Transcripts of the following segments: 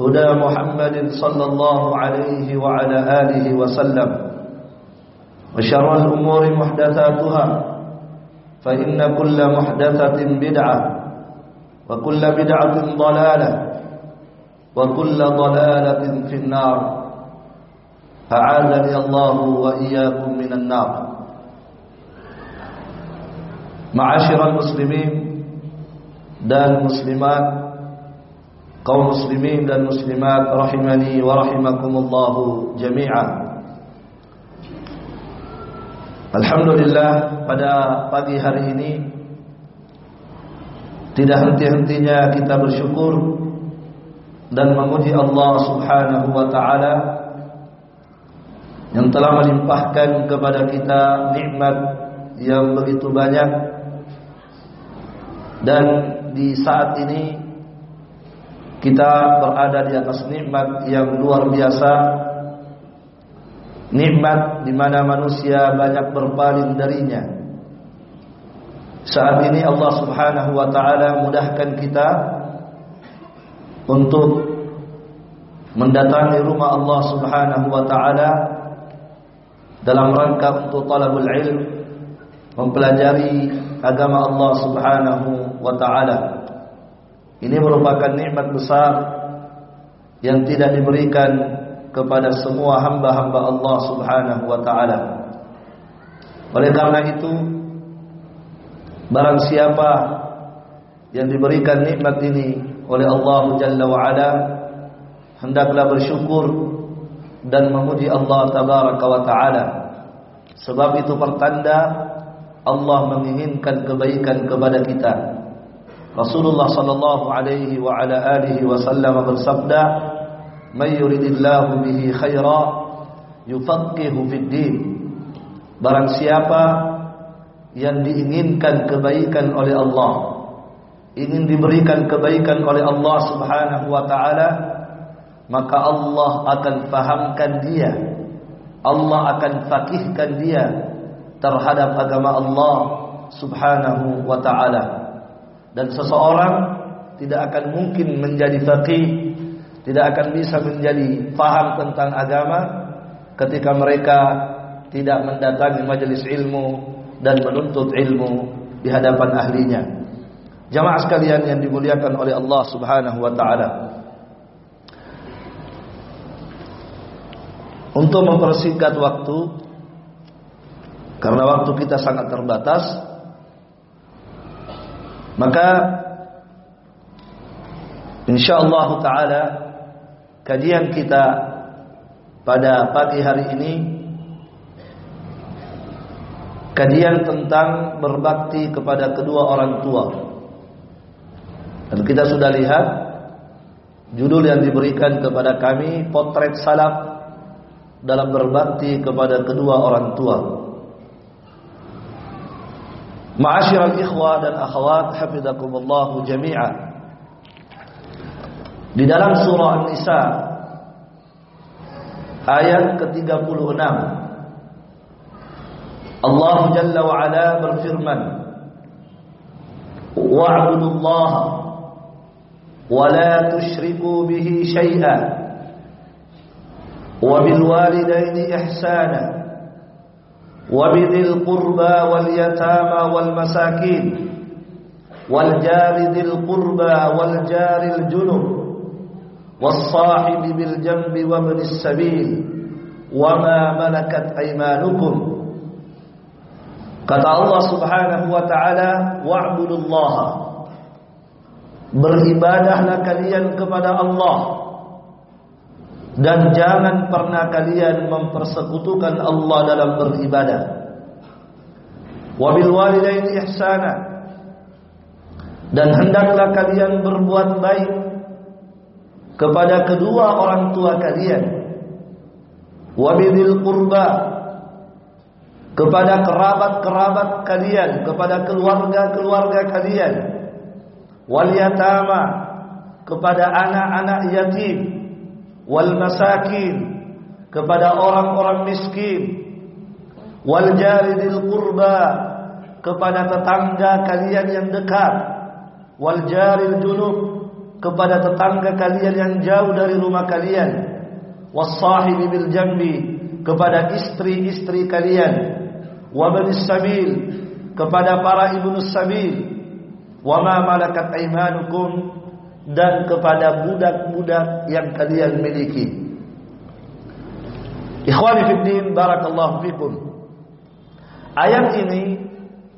هدى محمد صلى الله عليه وعلى آله وسلم وشر الأمور محدثاتها فإن كل محدثة بدعة وكل بدعة ضلالة وكل ضلالة في النار. أعاذني الله وإياكم من النار. معاشر المسلمين dan muslimat kaum muslimin dan muslimat rahimani wa rahimakumullahu jami'an. Alhamdulillah pada pagi hari ini tidak henti-hentinya kita bersyukur dan memuji Allah Subhanahu wa taala yang telah melimpahkan kepada kita nikmat yang begitu banyak. Dan di saat ini kita berada di atas nikmat yang luar biasa nikmat di mana manusia banyak berpaling darinya saat ini Allah Subhanahu wa taala mudahkan kita untuk mendatangi rumah Allah Subhanahu wa taala dalam rangka untuk talabul ilm mempelajari agama Allah Subhanahu wa taala. Ini merupakan nikmat besar yang tidak diberikan kepada semua hamba-hamba Allah Subhanahu wa taala. Oleh karena itu, barang siapa yang diberikan nikmat ini oleh Allah Jalla wa ala, hendaklah bersyukur dan memuji Allah Tabaraka wa taala. Sebab itu pertanda Allah menginginkan kebaikan kepada kita. Rasulullah sallallahu alaihi wa ala alihi wasallam bersabda, "May yuridillahu bihi khaira yufaqihu fid din." Barang siapa yang diinginkan kebaikan oleh Allah, ingin diberikan kebaikan oleh Allah Subhanahu wa taala, maka Allah akan fahamkan dia. Allah akan fakihkan dia terhadap agama Allah Subhanahu wa taala. Dan seseorang tidak akan mungkin menjadi faqih, tidak akan bisa menjadi paham tentang agama ketika mereka tidak mendatangi majelis ilmu dan menuntut ilmu di hadapan ahlinya. Jamaah sekalian yang dimuliakan oleh Allah Subhanahu wa taala. Untuk mempersingkat waktu karena waktu kita sangat terbatas maka insyaallah taala kajian kita pada pagi hari ini kajian tentang berbakti kepada kedua orang tua. Dan kita sudah lihat judul yang diberikan kepada kami potret salaf dalam berbakti kepada kedua orang tua. Ma'asyiral ikhwah dan akhwat hafizakumullah jami'a. Di dalam surah An-Nisa ayat ke-36 Allah Jalla wa Ala berfirman Wa'budullaha wa la tusyriku bihi syai'an wa bil walidaini ihsana dhil qurba wal jaril junub. Was sahibi bil janbi wa ibnis sabil. Wa ma malakat aymanukum. Kata Allah Subhanahu wa taala, "Wa'budullaha." Beribadahlah kalian kepada Allah dan jangan pernah kalian mempersekutukan Allah dalam beribadah. Wa bil walidaini ihsana. Dan hendaklah kalian berbuat baik kepada kedua orang tua kalian. Wa bidil qurba kepada kerabat-kerabat kalian, kepada keluarga-keluarga kalian, wal yatama, kepada anak-anak yatim, wal masakin, kepada orang-orang miskin, wal jaridil qurba, kepada tetangga kalian yang dekat, wal jaril junub, kepada tetangga kalian yang jauh dari rumah kalian, was sahibi bil jambi, kepada istri-istri kalian wa banis sabil kepada para ibnu sabil wa ma malakat aymanukum dan kepada budak-budak yang kalian miliki Ikhwani fi din barakallahu fikum Ayat ini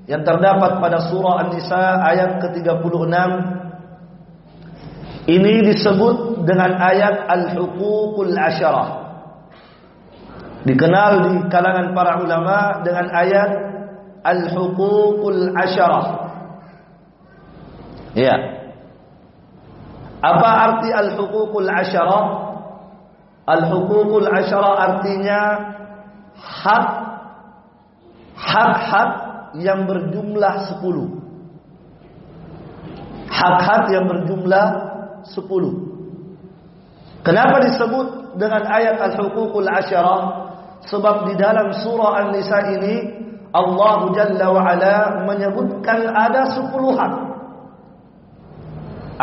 yang terdapat pada surah An-Nisa ayat ke-36 ini disebut dengan ayat al-huququl asyarah dikenal di kalangan para ulama dengan ayat al-huququl asyarah. Ya. Apa arti al-huququl asyarah? Al-huququl asyarah artinya hak hak-hak yang berjumlah 10. Hak-hak yang berjumlah 10. Kenapa disebut dengan ayat al-huququl asyarah? Sebab di dalam surah An-Nisa ini Allah Jalla wa Ala menyebutkan ada sepuluh hak.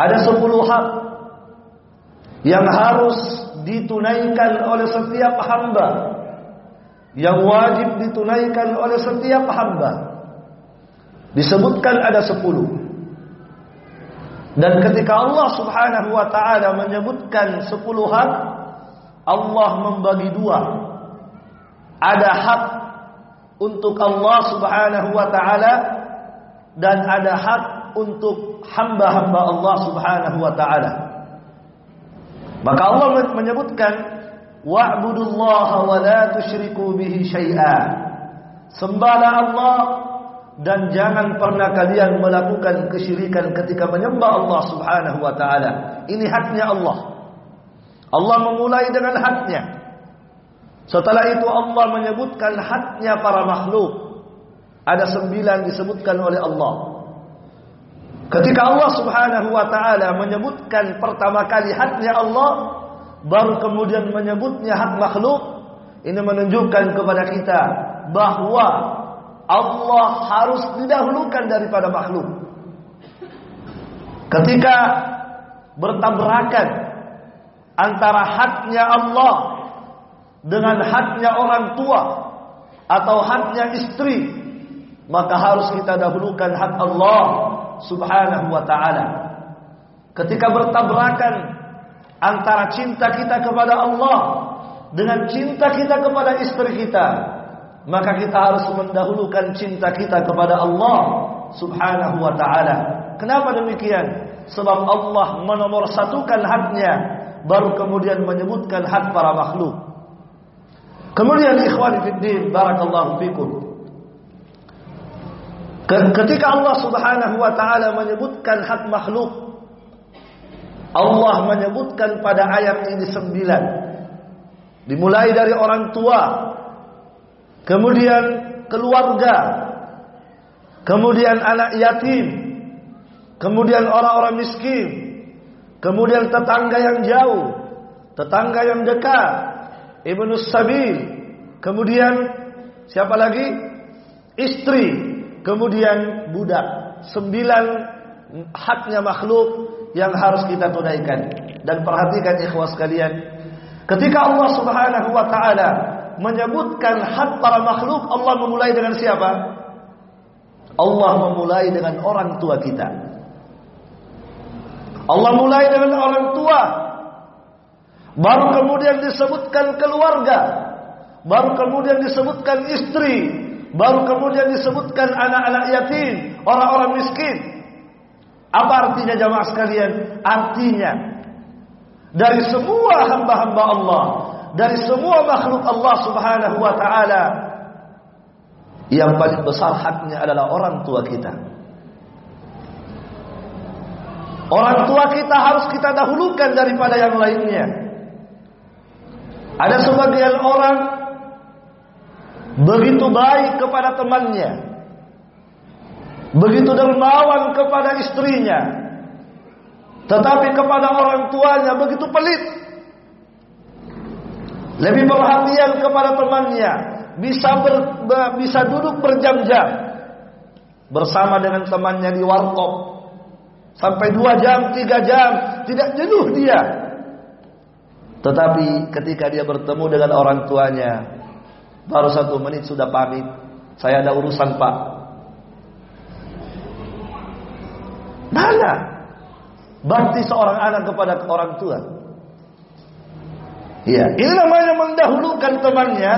Ada sepuluh hak yang harus ditunaikan oleh setiap hamba. Yang wajib ditunaikan oleh setiap hamba. Disebutkan ada sepuluh. Dan ketika Allah subhanahu wa ta'ala menyebutkan sepuluh hak, Allah membagi dua ada hak untuk Allah Subhanahu wa taala dan ada hak untuk hamba-hamba Allah Subhanahu wa taala. Maka Allah menyebutkan wa'budullaha wa la tusyriku bihi syai'a. Sembahlah Allah dan jangan pernah kalian melakukan kesyirikan ketika menyembah Allah Subhanahu wa taala. Ini haknya Allah. Allah memulai dengan haknya. Setelah itu Allah menyebutkan haknya para makhluk. Ada sembilan disebutkan oleh Allah. Ketika Allah subhanahu wa ta'ala menyebutkan pertama kali haknya Allah. Baru kemudian menyebutnya hak makhluk. Ini menunjukkan kepada kita. Bahwa Allah harus didahulukan daripada makhluk. Ketika bertabrakan antara haknya Allah dengan haknya orang tua atau haknya istri maka harus kita dahulukan hak Allah Subhanahu wa taala. Ketika bertabrakan antara cinta kita kepada Allah dengan cinta kita kepada istri kita maka kita harus mendahulukan cinta kita kepada Allah Subhanahu wa taala. Kenapa demikian? Sebab Allah menomorsatukan haknya baru kemudian menyebutkan hak para makhluk. Kemudian ikhwan fiddin barakallahu fikum. Ketika Allah Subhanahu wa taala menyebutkan hak makhluk Allah menyebutkan pada ayat ini sembilan Dimulai dari orang tua Kemudian keluarga Kemudian anak yatim Kemudian orang-orang miskin Kemudian tetangga yang jauh Tetangga yang dekat Ibnu Sabil Kemudian siapa lagi? Istri kemudian budak. Sembilan haknya makhluk yang harus kita tunaikan. Dan perhatikan ikhwas kalian, ketika Allah Subhanahu wa taala menyebutkan hak para makhluk, Allah memulai dengan siapa? Allah memulai dengan orang tua kita. Allah mulai dengan orang tua. Baru kemudian disebutkan keluarga. Baru kemudian disebutkan istri, Baru kemudian disebutkan anak-anak yatim, orang-orang miskin. Apa artinya jamaah sekalian? Artinya dari semua hamba-hamba Allah, dari semua makhluk Allah Subhanahu wa taala yang paling besar haknya adalah orang tua kita. Orang tua kita harus kita dahulukan daripada yang lainnya. Ada sebagian orang begitu baik kepada temannya, begitu dermawan kepada istrinya, tetapi kepada orang tuanya begitu pelit. Lebih perhatian kepada temannya, bisa ber, bisa duduk berjam-jam. Bersama dengan temannya di warkop. Sampai dua jam, tiga jam, tidak jenuh dia. Tetapi ketika dia bertemu dengan orang tuanya, Baru satu menit sudah pamit. Saya ada urusan pak. Mana? Bakti seorang anak kepada orang tua. Iya, ini namanya mendahulukan temannya,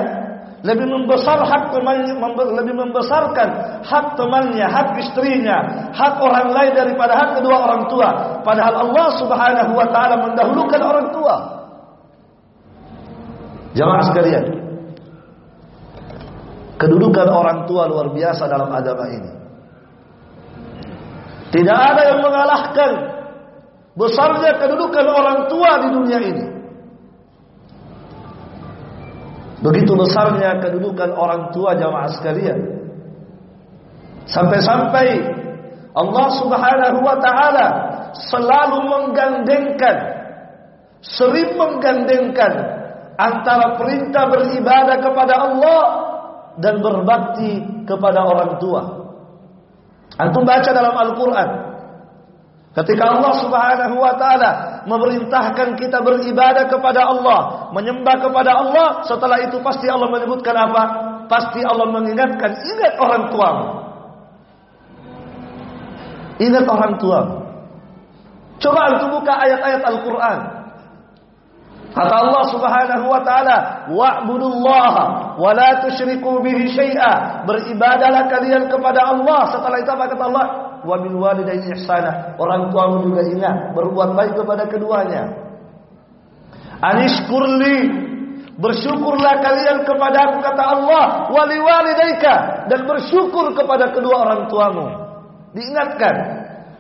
lebih membesar hak temannya, lebih membesarkan hak temannya, hak istrinya, hak orang lain daripada hak kedua orang tua. Padahal Allah Subhanahu wa taala mendahulukan orang tua. Jamaah sekalian, Kedudukan orang tua luar biasa dalam agama ini. Tidak ada yang mengalahkan besarnya kedudukan orang tua di dunia ini. Begitu besarnya kedudukan orang tua jamaah sekalian. Sampai-sampai Allah Subhanahu wa taala selalu menggandengkan sering menggandengkan antara perintah beribadah kepada Allah dan berbakti kepada orang tua. Antum baca dalam Al-Quran. Ketika Allah subhanahu wa ta'ala memerintahkan kita beribadah kepada Allah. Menyembah kepada Allah. Setelah itu pasti Allah menyebutkan apa? Pasti Allah mengingatkan. Ingat orang tuamu. Ingat orang tuamu. Coba antum buka ayat-ayat Al-Quran. Kata Allah Subhanahu wa taala, "Wa'budullaha wa la tusyriku bihi syai'a." Beribadahlah kalian kepada Allah. Setelah itu apa kata Allah? "Wa bil walidayni ihsana." Orang tuamu juga ingat berbuat baik kepada keduanya. Anishkurli Bersyukurlah kalian kepada aku kata Allah wali walidayka dan bersyukur kepada kedua orang tuamu. Diingatkan,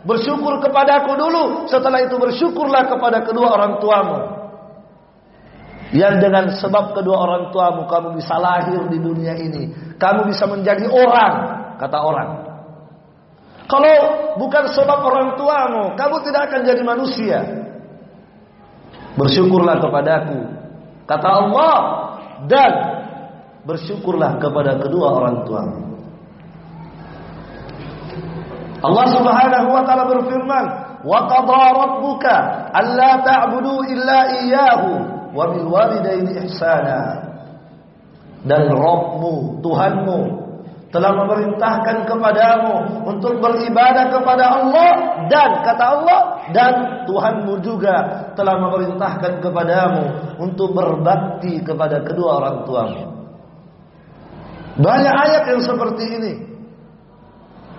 bersyukur kepada aku dulu, setelah itu bersyukurlah kepada kedua orang tuamu. Yang dengan sebab kedua orang tuamu kamu bisa lahir di dunia ini. Kamu bisa menjadi orang, kata orang. Kalau bukan sebab orang tuamu, kamu tidak akan jadi manusia. Bersyukurlah kepadaku, kata Allah, dan bersyukurlah kepada kedua orang tuamu. Allah Subhanahu wa taala berfirman, "Wa qadara alla ta'budu illa wa bil walidaini ihsana dan Rabbmu Tuhanmu telah memerintahkan kepadamu untuk beribadah kepada Allah dan kata Allah dan Tuhanmu juga telah memerintahkan kepadamu untuk berbakti kepada kedua orang tuamu. Banyak ayat yang seperti ini.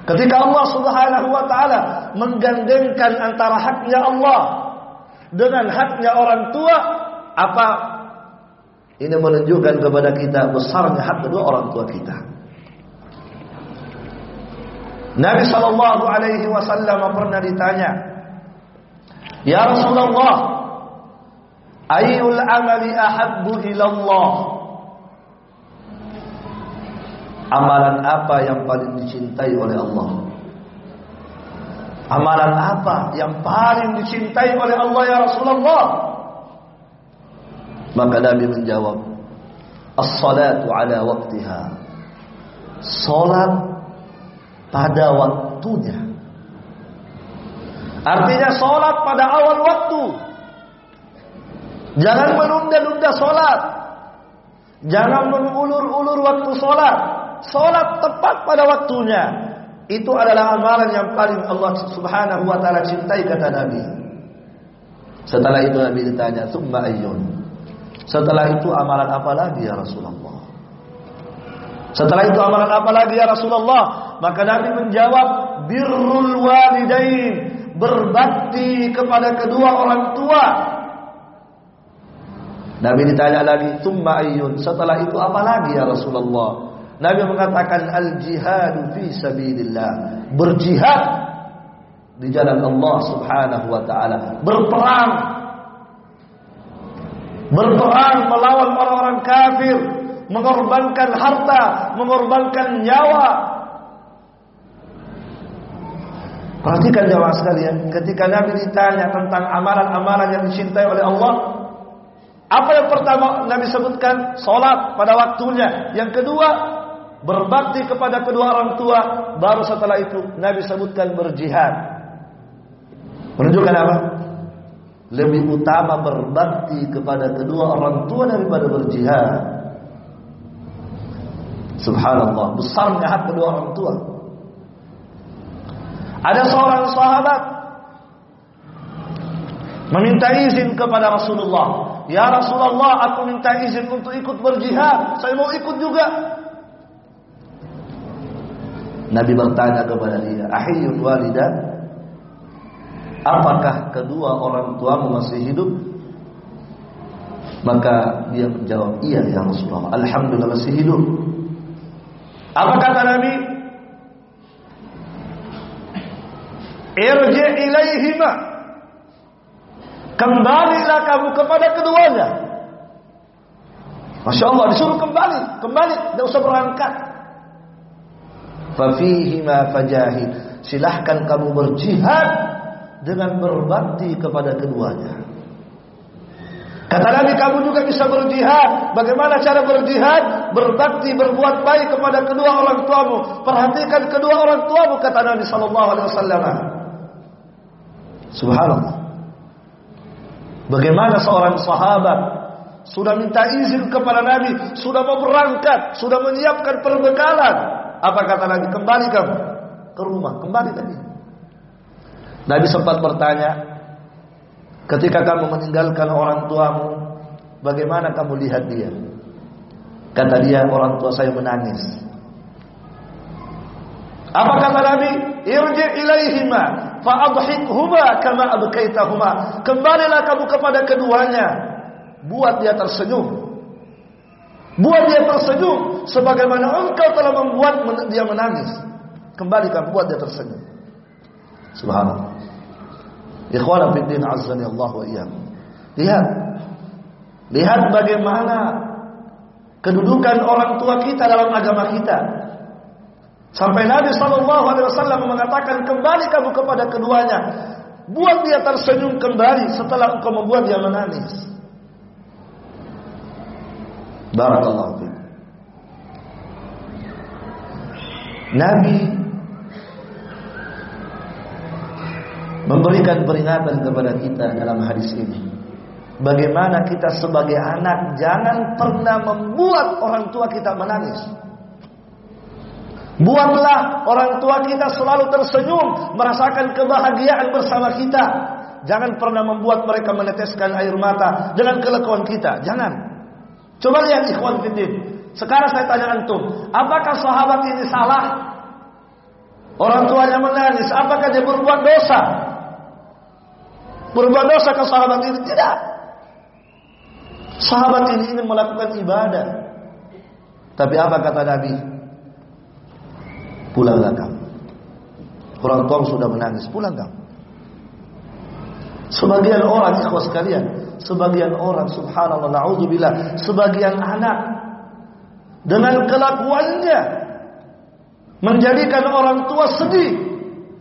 Ketika Allah Subhanahu wa taala menggandengkan antara haknya Allah dengan haknya orang tua, apa ini menunjukkan kepada kita besarnya hak kedua orang tua kita. Nabi sallallahu alaihi wasallam pernah ditanya, "Ya Rasulullah, ayyul amali ahabbu ila Allah?" Amalan apa yang paling dicintai oleh Allah? Amalan apa yang paling dicintai oleh Allah ya Rasulullah? Maka Nabi menjawab, As-salatu ala waktiha. Salat pada waktunya. Artinya salat pada awal waktu. Jangan menunda-nunda salat. Jangan mengulur-ulur waktu salat. Salat tepat pada waktunya. Itu adalah amalan yang paling Allah Subhanahu wa taala cintai kata Nabi. Setelah itu Nabi ditanya, "Tsumma ayyun?" Setelah itu amalan apa lagi ya Rasulullah? Setelah itu amalan apa lagi ya Rasulullah? Maka Nabi menjawab birrul walidain, berbakti kepada kedua orang tua. Nabi ditanya lagi, "Tsumma ayyun?" Setelah itu apa lagi ya Rasulullah? Nabi mengatakan al-jihadu fi sabilillah, berjihad di jalan Allah Subhanahu wa taala, berperang berperang melawan orang-orang kafir, mengorbankan harta, mengorbankan nyawa. Perhatikan jamaah sekalian, ketika Nabi ditanya tentang amalan-amalan yang dicintai oleh Allah, apa yang pertama Nabi sebutkan? Salat pada waktunya. Yang kedua, berbakti kepada kedua orang tua. Baru setelah itu Nabi sebutkan berjihad. Menunjukkan apa? Lebih utama berbakti kepada kedua orang tua daripada berjihad. Subhanallah, besarnya hak kedua orang tua. Ada seorang sahabat meminta izin kepada Rasulullah. Ya Rasulullah, aku minta izin untuk ikut berjihad. Saya mau ikut juga. Nabi bertanya kepada dia, "Ahiyyun walidah?" Apakah kedua orang tuamu masih hidup? Maka dia menjawab, iya ya Rasulullah, Alhamdulillah masih hidup. Apa kata Nabi? Irji ilaihima. Kembalilah kamu kepada keduanya. Masya Allah disuruh kembali, kembali, tidak usah berangkat. Fafihima fajahid. Silahkan kamu berjihad dengan berbakti kepada keduanya. Kata Nabi kamu juga bisa berjihad. Bagaimana cara berjihad? Berbakti, berbuat baik kepada kedua orang tuamu. Perhatikan kedua orang tuamu kata Nabi sallallahu alaihi wasallam. Subhanallah. Bagaimana seorang sahabat sudah minta izin kepada Nabi, sudah mau berangkat, sudah menyiapkan perbekalan. Apa kata Nabi? Kembali kamu ke rumah, kembali tadi. Nabi sempat bertanya, ketika kamu meninggalkan orang tuamu, bagaimana kamu lihat dia? Kata dia, orang tua saya menangis. Apa kata Nabi? Irji ilaihima fa'adhikhuma kama abkaitahuma. Kembalilah kamu kepada keduanya. Buat dia tersenyum. Buat dia tersenyum sebagaimana engkau telah membuat dia menangis. Kembali kamu buat dia tersenyum. Subhanallah. Ikhwana fiddin azzani Allah wa iyyakum. Lihat. Lihat bagaimana kedudukan orang tua kita dalam agama kita. Sampai Nabi sallallahu alaihi wasallam mengatakan kembali kamu kepada keduanya. Buat dia tersenyum kembali setelah engkau membuat dia menangis. Barakallahu fiik. Nabi memberikan peringatan kepada kita dalam hadis ini. Bagaimana kita sebagai anak jangan pernah membuat orang tua kita menangis. Buatlah orang tua kita selalu tersenyum, merasakan kebahagiaan bersama kita. Jangan pernah membuat mereka meneteskan air mata dengan kelekuan kita. Jangan. Coba lihat ikhwan fiddin. Sekarang saya tanya antum, apakah sahabat ini salah? Orang tuanya menangis, apakah dia berbuat dosa? Berbuat dosa ke sahabat ini? Tidak. Sahabat ini ingin melakukan ibadah. Tapi apa kata Nabi? Pulanglah kamu. Orang tua sudah menangis, pulang kamu. Sebagian orang ikhwas sekalian, sebagian orang subhanallah naudzubillah, sebagian anak dengan kelakuannya menjadikan orang tua sedih.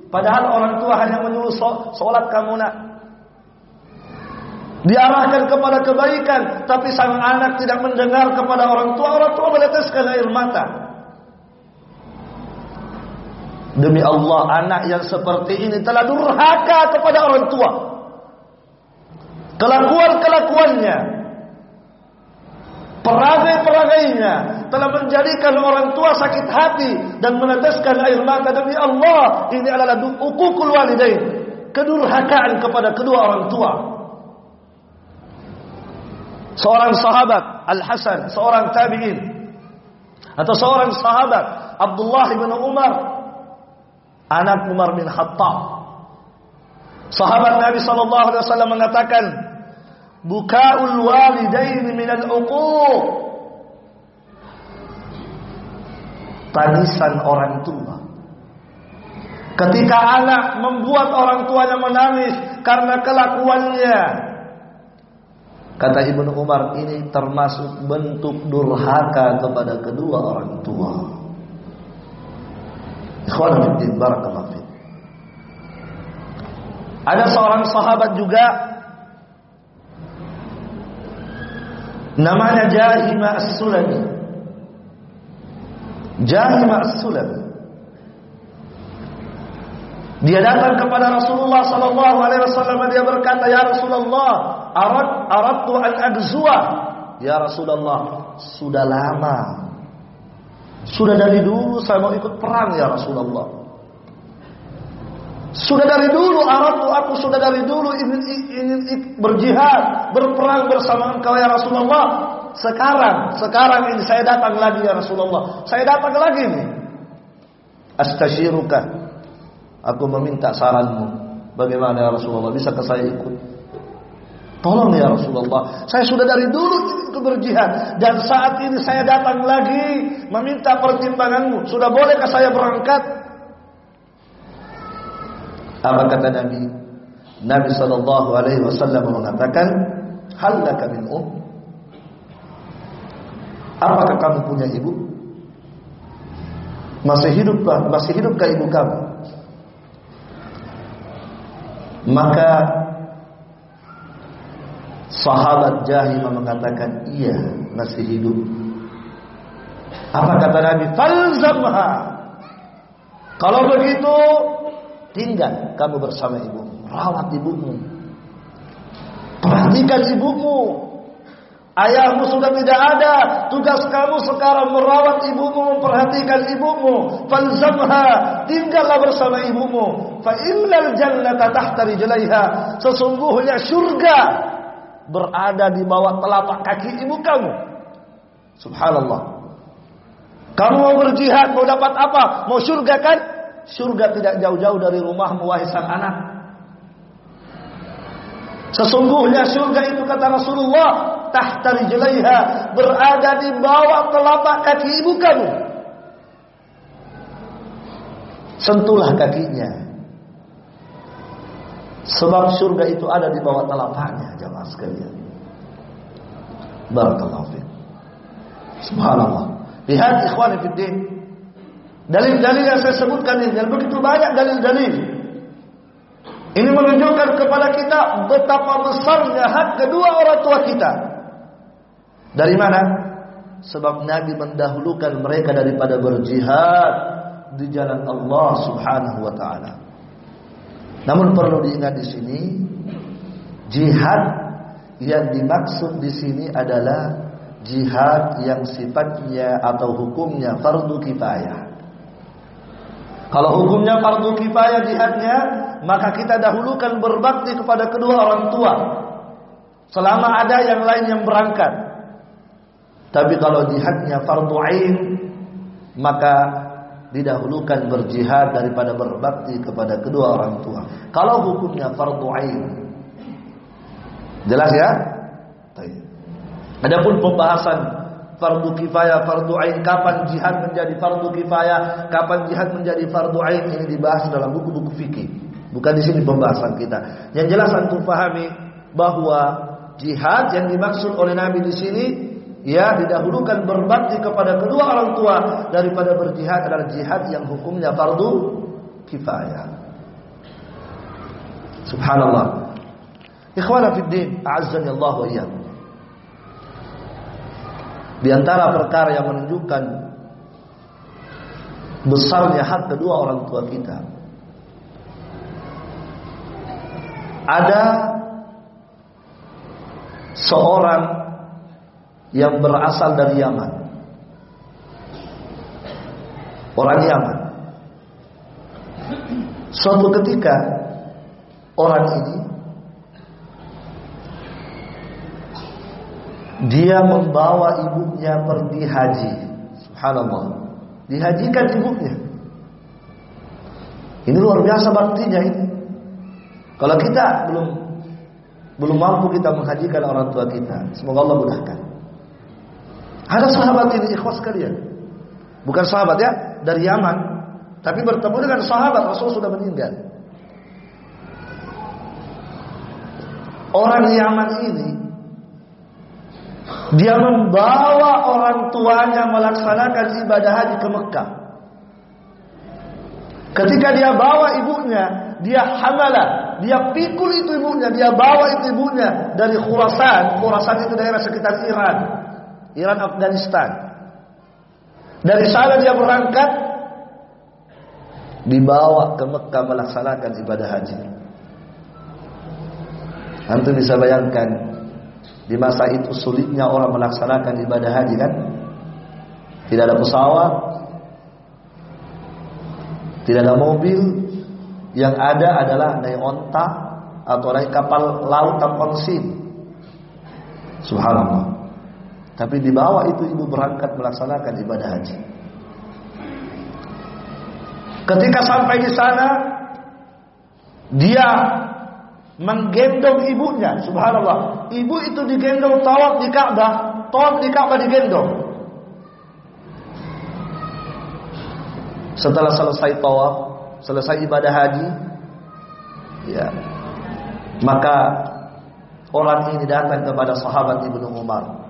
Padahal orang tua hanya menyuruh sholat kamu nak. Diarahkan kepada kebaikan, tapi sang anak tidak mendengar kepada orang tua. Orang tua meneteskan air mata. Demi Allah, anak yang seperti ini telah durhaka kepada orang tua. Kelakuan-kelakuannya, perangai-perangainya telah menjadikan orang tua sakit hati dan meneteskan air mata demi Allah. Ini adalah ukukul walidain, kedurhakaan kepada kedua orang tua. Seorang sahabat Al-Hasan, seorang tabi'in atau seorang sahabat Abdullah bin Umar anak Umar bin Khattab. Sahabat Nabi sallallahu alaihi wasallam mengatakan, "Bukaul walidain min al-uquq." Tangisan orang tua. Ketika anak membuat orang tuanya menangis karena kelakuannya, Kata Ibnu Umar ini termasuk bentuk durhaka kepada kedua orang tua. Ada seorang sahabat juga namanya Jahima As-Sulami. Jahima As-Sulami. Dia datang kepada Rasulullah sallallahu alaihi wasallam dia berkata, "Ya Rasulullah, arad aradtu an agzuwa." Ya Rasulullah, sudah lama. Sudah dari dulu saya mau ikut perang ya Rasulullah. Sudah dari dulu aradtu aku sudah dari dulu ingin ingin berjihad, berperang bersama engkau ya Rasulullah. Sekarang, sekarang ini saya datang lagi ya Rasulullah. Saya datang lagi nih. Astasyiruka Aku meminta saranmu. Bagaimana ya Rasulullah? Bisa ke saya ikut? Tolong ya Rasulullah. Saya sudah dari dulu ingin berjihad. Dan saat ini saya datang lagi. Meminta pertimbanganmu. Sudah bolehkah saya berangkat? Apa kata Nabi? Nabi Sallallahu Alaihi Wasallam mengatakan, Halaka min um. Apakah kamu punya ibu? Masih hidup masih hidupkah ibu kamu? Maka sahabat Jahimah mengatakan iya masih hidup. Apa kata Nabi? Falzamha. Kalau begitu tinggal kamu bersama ibumu, rawat ibumu. Perhatikan ibumu. Ayahmu sudah tidak ada. Tugas kamu sekarang merawat ibumu, memperhatikan ibumu. Falzamha, tinggallah bersama ibumu. Fa innal jannata tahta rijlaiha. Sesungguhnya surga berada di bawah telapak kaki ibu kamu. Subhanallah. Kamu mau berjihad, mau dapat apa? Mau surga kan? Surga tidak jauh-jauh dari rumahmu wahai anak. Sesungguhnya surga itu kata Rasulullah tahta rijlaiha berada di bawah telapak kaki ibu kamu. Sentuhlah kakinya. Sebab surga itu ada di bawah telapaknya jemaah sekalian. Barakallahu fiik. Subhanallah. Lihat ikhwan fillah. Dalil-dalil yang saya sebutkan ini dan begitu banyak dalil-dalil. Ini menunjukkan kepada kita betapa besarnya hak kedua orang tua kita. Dari mana? Sebab Nabi mendahulukan mereka daripada berjihad di jalan Allah Subhanahu wa taala. Namun perlu diingat di sini jihad yang dimaksud di sini adalah jihad yang sifatnya atau hukumnya fardu kifayah. Kalau hukumnya fardu kifayah jihadnya, maka kita dahulukan berbakti kepada kedua orang tua. Selama ada yang lain yang berangkat. Tapi kalau jihadnya fardu ain maka didahulukan berjihad daripada berbakti kepada kedua orang tua. Kalau hukumnya fardu ain. Jelas ya? Adapun pembahasan fardu kifayah, fardu ain, kapan jihad menjadi fardu kifayah, kapan jihad menjadi fardu ain ini dibahas dalam buku-buku fikih. Bukan di sini pembahasan kita. Yang jelas antum pahami bahwa jihad yang dimaksud oleh Nabi di sini ya didahulukan berbakti kepada kedua orang tua daripada berjihad adalah jihad yang hukumnya fardu kifayah. Subhanallah. Ikhwana fid din, a'azzani Allah wa iyyakum. Di antara perkara yang menunjukkan besarnya hak kedua orang tua kita. Ada seorang yang berasal dari Yaman. Orang Yaman. Suatu ketika orang ini dia membawa ibunya pergi haji. Subhanallah. Dihajikan ibunya. Ini luar biasa baktinya ini. Kalau kita belum belum mampu kita menghajikan orang tua kita, semoga Allah mudahkan. Ada sahabat ini ikhwas kalian. Bukan sahabat ya, dari Yaman, tapi bertemu dengan sahabat Rasul sudah meninggal. Orang Yaman ini dia membawa orang tuanya melaksanakan ibadah haji ke Mekah. Ketika dia bawa ibunya, dia hamalah, dia pikul itu ibunya, dia bawa itu ibunya dari Khurasan. Khurasan itu daerah sekitar Iran. Iran Afghanistan. Dari sana dia berangkat dibawa ke Mekah melaksanakan ibadah haji. Antum bisa bayangkan di masa itu sulitnya orang melaksanakan ibadah haji kan? Tidak ada pesawat, tidak ada mobil, yang ada adalah naik onta atau naik kapal laut tanpa mesin. Subhanallah. Tapi di bawah itu ibu berangkat melaksanakan ibadah haji. Ketika sampai di sana, dia menggendong ibunya. Subhanallah. Ibu itu digendong tawaf di Ka'bah, tawaf di Ka'bah digendong. Setelah selesai tawaf, selesai ibadah haji, ya. Maka orang ini datang kepada sahabat Ibnu Umar.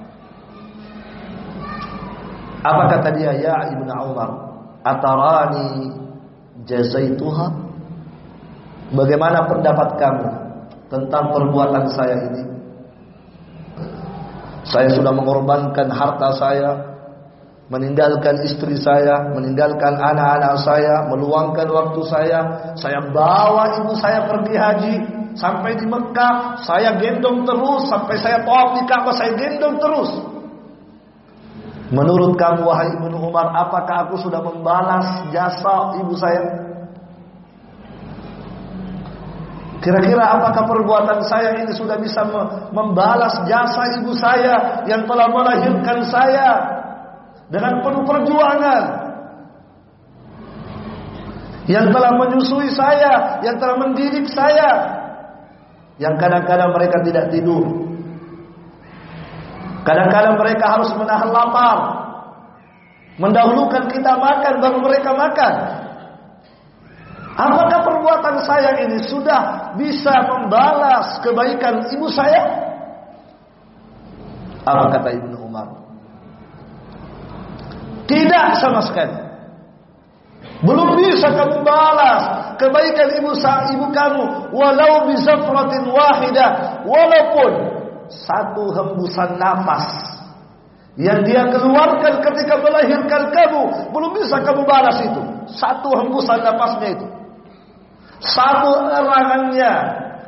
Apa kata dia? Ya Ibnu Umar, atarani jazaituha? Bagaimana pendapat kamu tentang perbuatan saya ini. Saya sudah mengorbankan harta saya, meninggalkan istri saya, meninggalkan anak-anak saya, meluangkan waktu saya. Saya bawa ibu saya pergi haji sampai di Mekah, saya gendong terus sampai saya tawaf di Ka'bah, saya gendong terus. Menurut kamu wahai Ibnu Umar, apakah aku sudah membalas jasa ibu saya? Kira-kira apakah perbuatan saya ini sudah bisa membalas jasa ibu saya yang telah melahirkan saya dengan penuh perjuangan? Yang telah menyusui saya, yang telah mendidik saya. Yang kadang-kadang mereka tidak tidur. Kadang-kadang mereka harus menahan lapar. Mendahulukan kita makan baru mereka makan. Apakah perbuatan saya ini sudah bisa membalas kebaikan ibu saya? Apa kata Ibnu Umar? Tidak sama sekali. Belum bisa kamu balas kebaikan ibu ibu kamu walau bizafratin wahidah walaupun satu hembusan nafas yang dia keluarkan ketika melahirkan kamu. Belum bisa kamu balas itu. Satu hembusan nafasnya itu. Satu erangannya.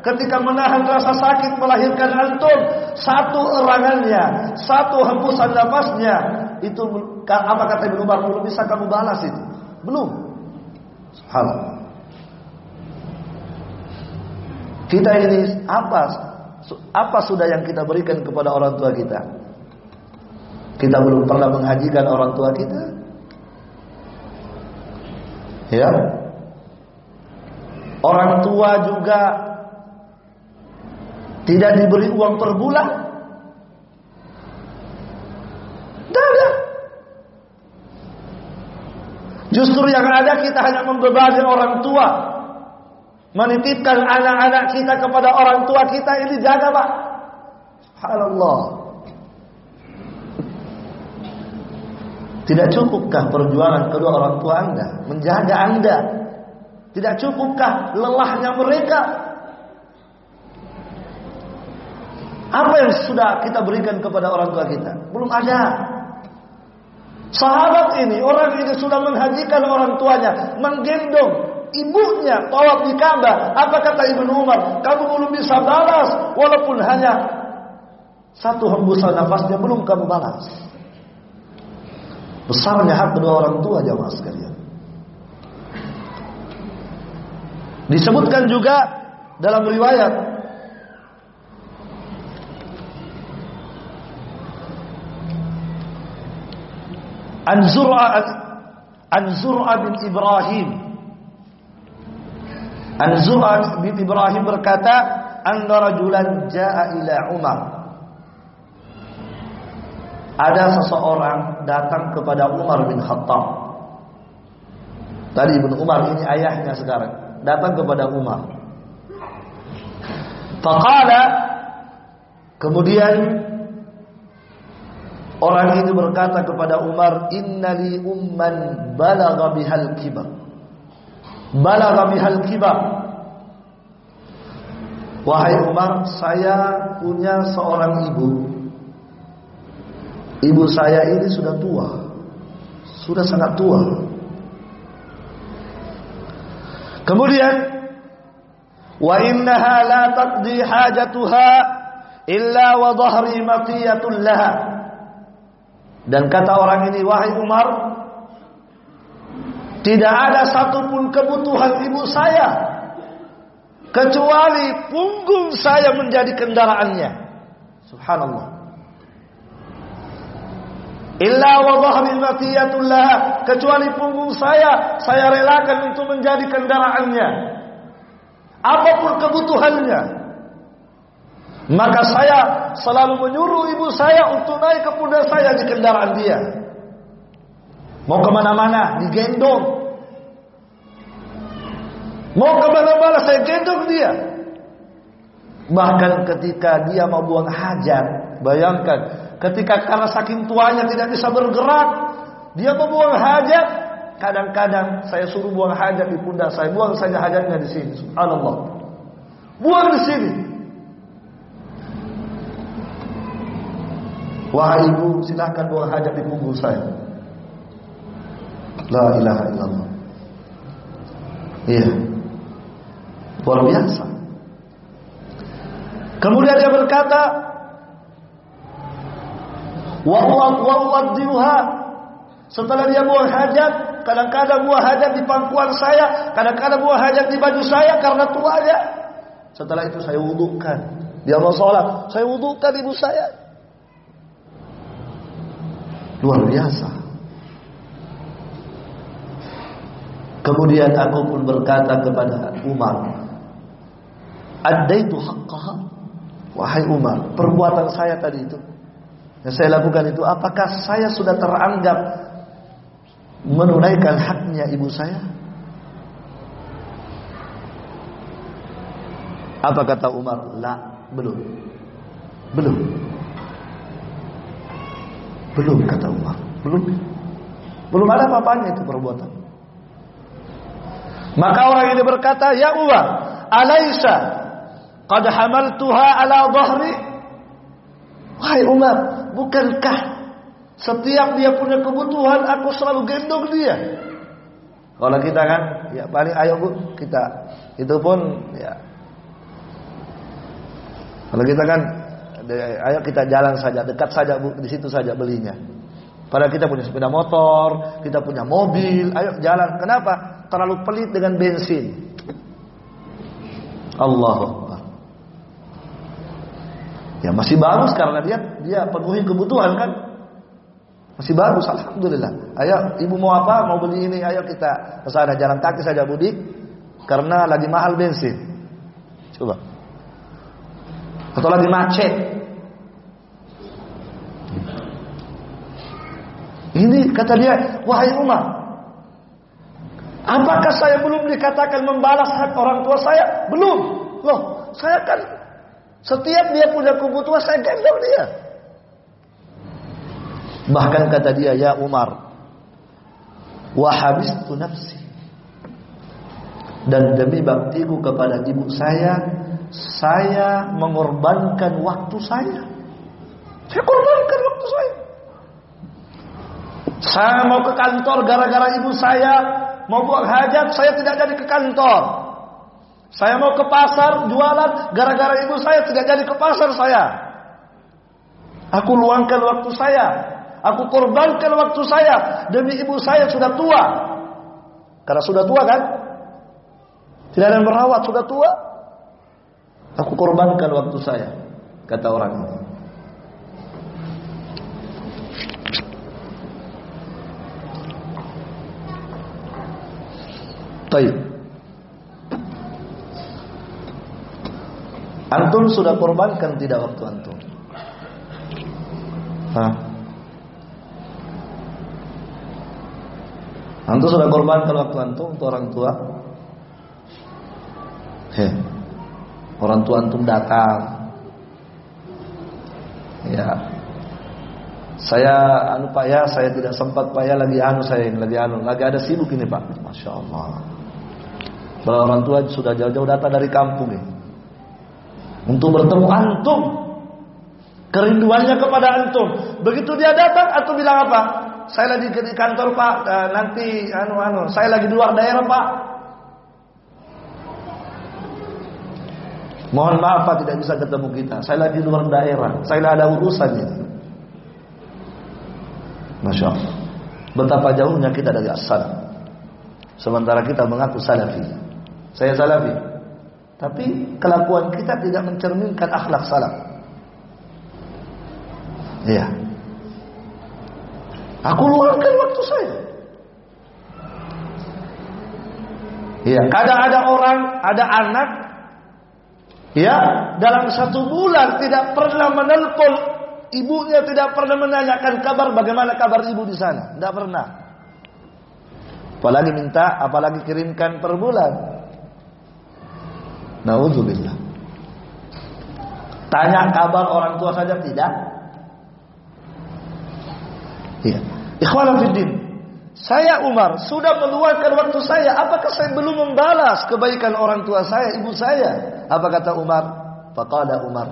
Ketika menahan rasa sakit melahirkan antum, satu erangannya, satu hembusan nafasnya, itu apa kata Ibnu Umar? Belum bisa kamu balas itu. Belum. Subhanallah. Kita ini apa apa sudah yang kita berikan kepada orang tua kita? Kita belum pernah menghajikan orang tua kita. Ya. Orang tua juga tidak diberi uang per bulan. Tidak Justru yang ada kita hanya membebani orang tua Menitipkan anak-anak kita kepada orang tua kita ini jaga pak. Subhanallah. Tidak cukupkah perjuangan kedua orang tua anda menjaga anda? Tidak cukupkah lelahnya mereka? Apa yang sudah kita berikan kepada orang tua kita? Belum ada. Sahabat ini, orang ini sudah menghajikan orang tuanya, menggendong ibunya tawaf di Ka'bah. Apa kata Ibnu Umar? Kamu belum bisa balas walaupun hanya satu hembusan nafasnya belum kamu balas. Besarnya hak kedua orang tua jamaah sekalian. Disebutkan juga dalam riwayat An Zur'a An Zur'a bin Ibrahim An Zur'a bin Ibrahim berkata anna rajulan jaa ila Umar. Ada seseorang datang kepada Umar bin Khattab. Tadi Ibnu Umar ini ayahnya sekarang. Datang kepada Umar. Faqala kemudian Orang itu berkata kepada Umar, "Innali umman balagha bihal kibar." Balagha bihal kibar. Wahai Umar, saya punya seorang ibu. Ibu saya ini sudah tua. Sudah sangat tua. Kemudian wa innaha la taqdi hajatuha illa wa dhahri matiyatun laha. Dan kata orang ini, wahai Umar, tidak ada satupun kebutuhan ibu saya kecuali punggung saya menjadi kendaraannya. Subhanallah. Illa wa dhahri matiyatullah kecuali punggung saya saya relakan untuk menjadi kendaraannya. Apa pun kebutuhannya. Maka saya selalu menyuruh ibu saya untuk naik ke pundak saya di kendaraan dia. Mau ke mana-mana, digendong. Mau ke mana-mana, saya gendong dia. Bahkan ketika dia mau buang hajat, bayangkan, ketika karena saking tuanya tidak bisa bergerak, dia mau buang hajat, kadang-kadang saya suruh buang hajat di pundak saya, buang saja hajatnya di sini. Subhanallah. Buang di sini. Wahai ibu, silahkan buang hajat di punggung saya. La ilaha illallah. Iya. Luar biasa. Kemudian dia berkata, wa Setelah dia buang hajat, kadang-kadang buang hajat di pangkuan saya, kadang-kadang buang hajat di baju saya karena tuanya. Setelah itu saya wudukan. Dia mau sholat, saya wudukan ibu saya. Luar biasa. Kemudian aku pun berkata kepada Umar, itu haqqaha." Wahai Umar, perbuatan saya tadi itu yang saya lakukan itu apakah saya sudah teranggap menunaikan haknya ibu saya? Apa kata Umar? La, belum. Belum. Belum kata Umar. Belum. Belum ada apa-apanya itu perbuatan. Maka orang ini berkata, "Ya Umar, alaisa qad hamaltuha ala dhahri?" Wahai Umar, bukankah setiap dia punya kebutuhan aku selalu gendong dia? Kalau kita kan, ya paling ayo Bu, kita itu pun ya kalau kita kan ayo kita jalan saja, dekat saja bu, di situ saja belinya. Padahal kita punya sepeda motor, kita punya mobil, ayo jalan. Kenapa? Terlalu pelit dengan bensin. Allah Ya masih bagus karena dia dia penuhi kebutuhan kan. Masih bagus, alhamdulillah. Ayo, ibu mau apa? Mau beli ini? Ayo kita ke sana jalan kaki saja budik, karena lagi mahal bensin. Coba. Atau lagi macet. Ini kata dia, wahai Umar, Apakah saya belum dikatakan membalas hak orang tua saya? Belum. Loh, saya kan setiap dia punya kebutuhan saya gendong dia. Bahkan kata dia, ya Umar, wahabistu nafsi. Dan demi baktiku kepada ibu saya, saya mengorbankan waktu saya. Saya korbankan waktu saya. Saya mau ke kantor gara-gara ibu saya mau buang hajat, saya tidak jadi ke kantor. Saya mau ke pasar jualan gara-gara ibu saya tidak jadi ke pasar saya. Aku luangkan waktu saya. Aku korbankan waktu saya demi ibu saya sudah tua. Karena sudah tua kan? Tidak ada yang merawat, sudah tua. Aku korbankan waktu saya, kata orang ini. Taib. Antum sudah korbankan tidak waktu antum? Hah? Antum sudah korbankan waktu antum untuk orang tua? Heh. Orang tua antum datang. Ya. Saya anu Pak ya, saya tidak sempat Pak ya lagi anu saya ini lagi anu, lagi ada sibuk ini Pak. Masya Allah. Bahwa orang tua sudah jauh-jauh datang dari kampung ini untuk bertemu antum. Kerinduannya kepada antum. Begitu dia datang, antum bilang apa? Saya lagi di kantor Pak, uh, nanti anu anu, saya lagi di luar daerah Pak. Mohon maaf Pak tidak bisa ketemu kita. Saya lagi di luar daerah. Saya ada urusan ini. Masya Allah. Betapa jauhnya kita dari asal. Sementara kita mengaku salafi. Saya salafi. Tapi kelakuan kita tidak mencerminkan akhlak salaf. Iya. Aku luangkan waktu saya. Iya, kadang ada orang, ada anak Ya, dalam satu bulan tidak pernah menelpon ibunya, tidak pernah menanyakan kabar bagaimana kabar ibu di sana, tidak pernah. Apalagi minta, apalagi kirimkan per bulan. Nauzubillah. Tanya kabar orang tua saja tidak. Iya. Ikhwan fiddin. Saya Umar sudah meluangkan waktu saya. Apakah saya belum membalas kebaikan orang tua saya, ibu saya? Apa kata Umar? Faqala Umar,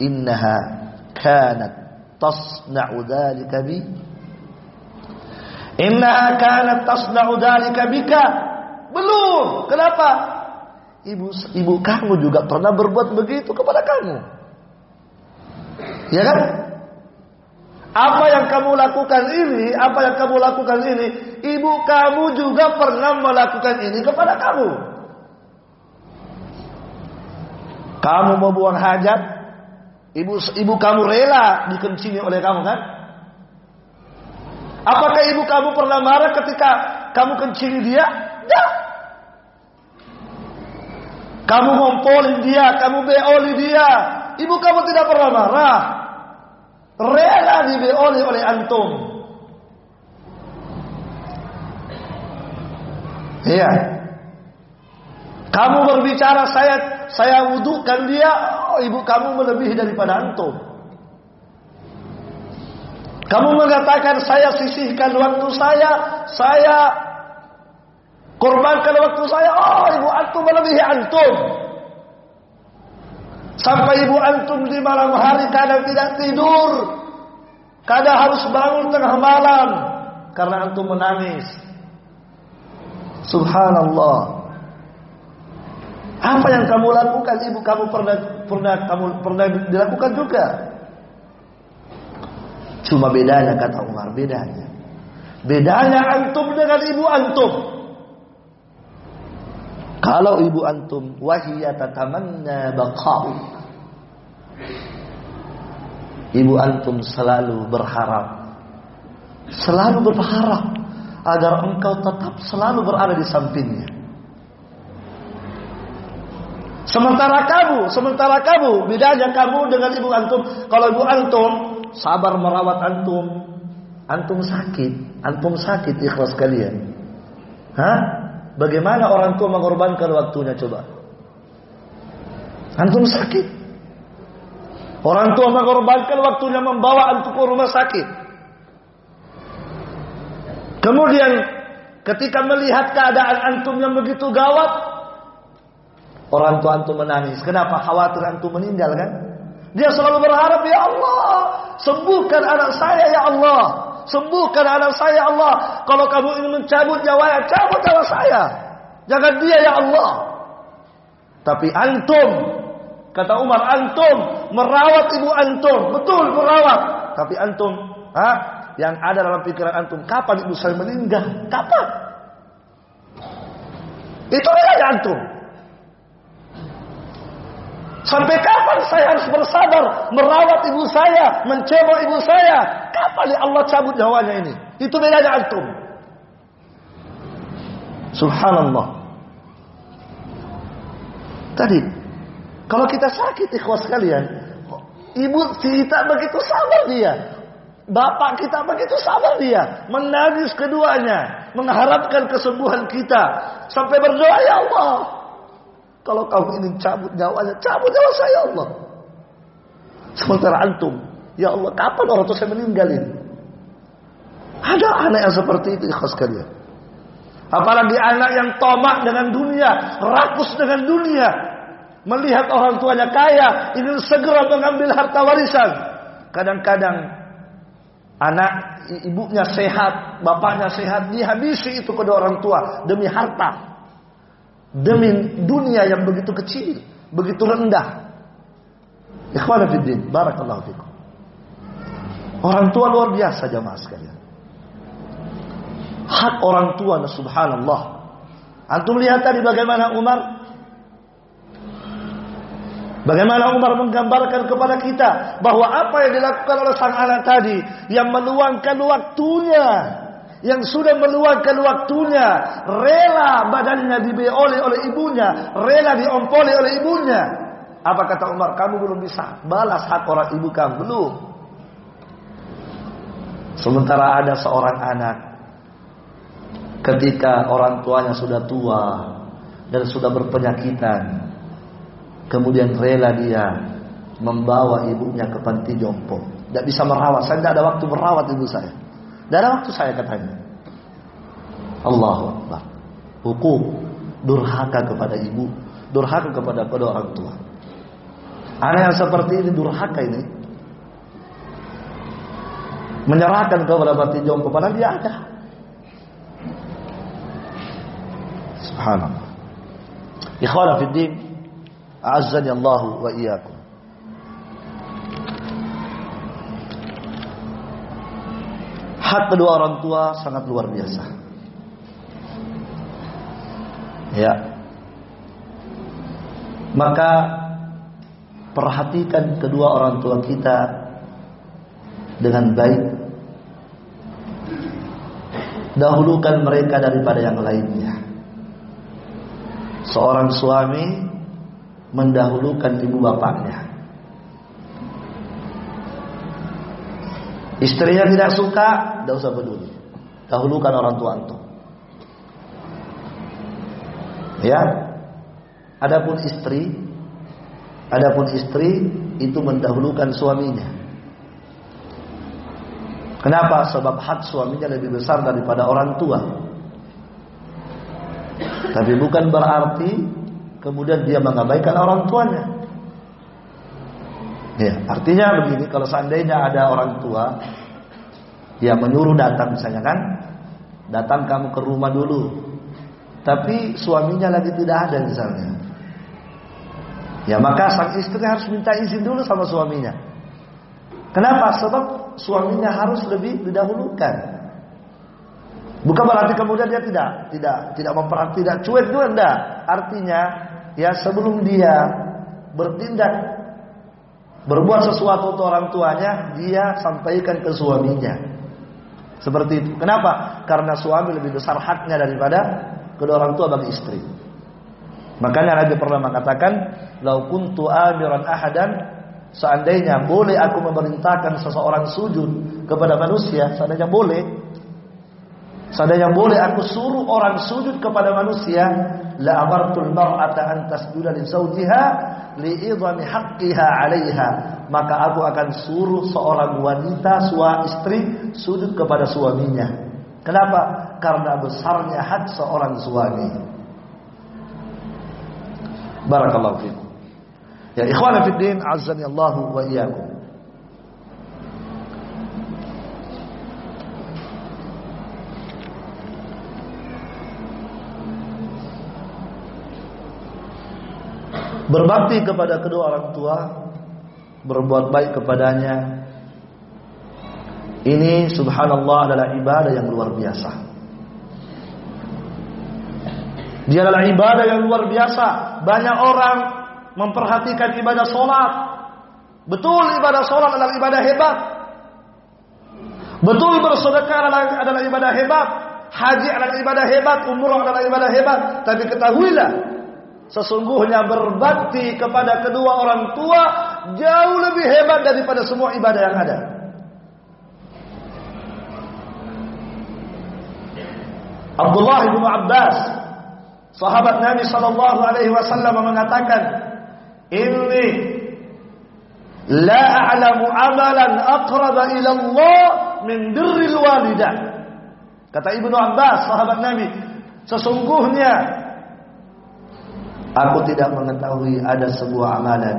"Innaha kanat tasna'u dzalika bi." Innaha kanat tasna'u dzalika bika. Belum. Kenapa? Ibu ibu kamu juga pernah berbuat begitu kepada kamu. Ya kan? Apa yang kamu lakukan ini, apa yang kamu lakukan ini, ibu kamu juga pernah melakukan ini kepada kamu. Kamu mau buang hajat, ibu ibu kamu rela dikencingi oleh kamu kan? Apakah ibu kamu pernah marah ketika kamu kencingi dia? Tidak. Kamu ngompolin dia, kamu beoli dia. Ibu kamu tidak pernah marah. Rela dibeoli oleh antum. Iya. Kamu berbicara saya saya wudhukan dia, oh, ibu kamu melebihi daripada antum. Kamu mengatakan saya sisihkan waktu saya, saya korbankan waktu saya, oh ibu antum melebihi antum. Sampai ibu antum di malam hari kadang tidak tidur. Kadang harus bangun tengah malam karena antum menangis. Subhanallah. Apa yang kamu lakukan ibu kamu pernah pernah kamu pernah dilakukan juga. Cuma bedanya kata Umar, bedanya. Bedanya antum dengan ibu antum. Kalau ibu antum wahiyya tatamanna baqa'u. Ibu antum selalu berharap selalu berharap agar engkau tetap selalu berada di sampingnya. Sementara kamu, sementara kamu, bedanya kamu dengan ibu antum. Kalau ibu antum sabar merawat antum, antum sakit, antum sakit ikhlas kalian. Hah? Bagaimana orang tua mengorbankan waktunya coba? Antum sakit. Orang tua mengorbankan waktunya membawa antum ke rumah sakit. Kemudian ketika melihat keadaan antum yang begitu gawat, orang tua antum menangis. Kenapa? Khawatir antum meninggal kan? Dia selalu berharap, ya Allah, sembuhkan anak saya ya Allah. Sembuhkan anak saya Allah. Kalau kamu ingin mencabut nyawanya, cabut nyawa saya. Jangan dia ya Allah. Tapi antum, kata Umar, antum merawat ibu antum. Betul merawat. Tapi antum, ha? yang ada dalam pikiran antum, kapan ibu saya meninggal? Kapan? Itu dia antum. Sampai kapan saya harus bersabar merawat ibu saya, mencebok ibu saya? Kapan Allah cabut nyawanya ini? Itu bedanya antum. Subhanallah. Tadi, kalau kita sakit ikhwas kalian, ibu kita begitu sabar dia. Bapak kita begitu sabar dia. Menangis keduanya. Mengharapkan kesembuhan kita. Sampai berdoa, Ya Allah. Kalau kamu ingin cabut nyawanya, cabut nyawa saya Allah. Sementara antum, ya Allah, kapan orang tua saya meninggal ini? Ada anak yang seperti itu, ikhlas kalian. Apalagi anak yang tomak dengan dunia, rakus dengan dunia. Melihat orang tuanya kaya, ingin segera mengambil harta warisan. Kadang-kadang anak ibunya sehat, bapaknya sehat, dihabisi itu kedua orang tua demi harta demi dunia yang begitu kecil, begitu rendah. Ikhwan fiddin, barakallahu fikum. Orang tua luar biasa jamaah sekalian. Hak orang tua subhanallah. Antum lihat tadi bagaimana Umar Bagaimana Umar menggambarkan kepada kita bahwa apa yang dilakukan oleh sang anak tadi yang meluangkan waktunya yang sudah meluangkan waktunya, rela badannya dibeoli oleh ibunya, rela diompoli oleh ibunya. Apa kata Umar? Kamu belum bisa balas hak orang ibu kamu belum. Sementara ada seorang anak ketika orang tuanya sudah tua dan sudah berpenyakitan, kemudian rela dia membawa ibunya ke panti jompo. Tidak bisa merawat. Saya tidak ada waktu merawat ibu saya. Dalam waktu saya katanya. Allahu Akbar. Hukum. Durhaka kepada ibu. Durhaka kepada kedua orang tua. Anak yang seperti ini durhaka ini. Menyerahkan kepada mati jompo. Padahal dia ada. Subhanallah. Ikhwana fi din. Azzani Allah wa iyyakum. Hak kedua orang tua sangat luar biasa. Ya. Maka perhatikan kedua orang tua kita dengan baik. Dahulukan mereka daripada yang lainnya. Seorang suami mendahulukan ibu bapaknya. Istrinya tidak suka, tidak usah peduli. Dahulukan orang tua antum. Ya. Adapun istri, adapun istri itu mendahulukan suaminya. Kenapa? Sebab hak suaminya lebih besar daripada orang tua. Tapi bukan berarti kemudian dia mengabaikan orang tuanya. Ya, artinya begini, kalau seandainya ada orang tua yang menyuruh datang misalnya kan, datang kamu ke rumah dulu. Tapi suaminya lagi tidak ada misalnya. Ya maka sang istri harus minta izin dulu sama suaminya. Kenapa? Sebab suaminya harus lebih didahulukan. Bukan berarti kemudian dia tidak tidak tidak memperhati, tidak cuek juga enggak. Artinya ya sebelum dia bertindak berbuat sesuatu untuk orang tuanya, dia sampaikan ke suaminya. Seperti itu. Kenapa? Karena suami lebih besar haknya daripada kedua orang tua bagi istri. Makanya Nabi pernah mengatakan, "Lau kuntu amiran ahadan" Seandainya boleh aku memerintahkan seseorang sujud kepada manusia, seandainya boleh, Seandainya boleh aku suruh orang sujud kepada manusia, la amartul mar'ata an tasjuda li zawjiha li idhami haqqiha 'alayha. Maka aku akan suruh seorang wanita, suami istri sujud kepada suaminya. Kenapa? Karena besarnya hak seorang suami. Barakallahu fiikum. Ya ikhwan fi din, azza wa iyyakum. Berbakti kepada kedua orang tua, berbuat baik kepadanya. Ini subhanallah adalah ibadah yang luar biasa. Dia adalah ibadah yang luar biasa. Banyak orang memperhatikan ibadah solat. Betul ibadah solat adalah ibadah hebat. Betul bersedekah adalah, adalah ibadah hebat. Haji adalah ibadah hebat. Umrah adalah ibadah hebat. Tapi ketahuilah Sesungguhnya berbakti kepada kedua orang tua jauh lebih hebat daripada semua ibadah yang ada. Abdullah bin Abbas, sahabat Nabi sallallahu alaihi wasallam mengatakan, "Inni la a'lamu amalan aqraba ila Allah min birril walidah." Kata Ibnu Abbas, sahabat Nabi, sesungguhnya Aku tidak mengetahui ada sebuah amalan.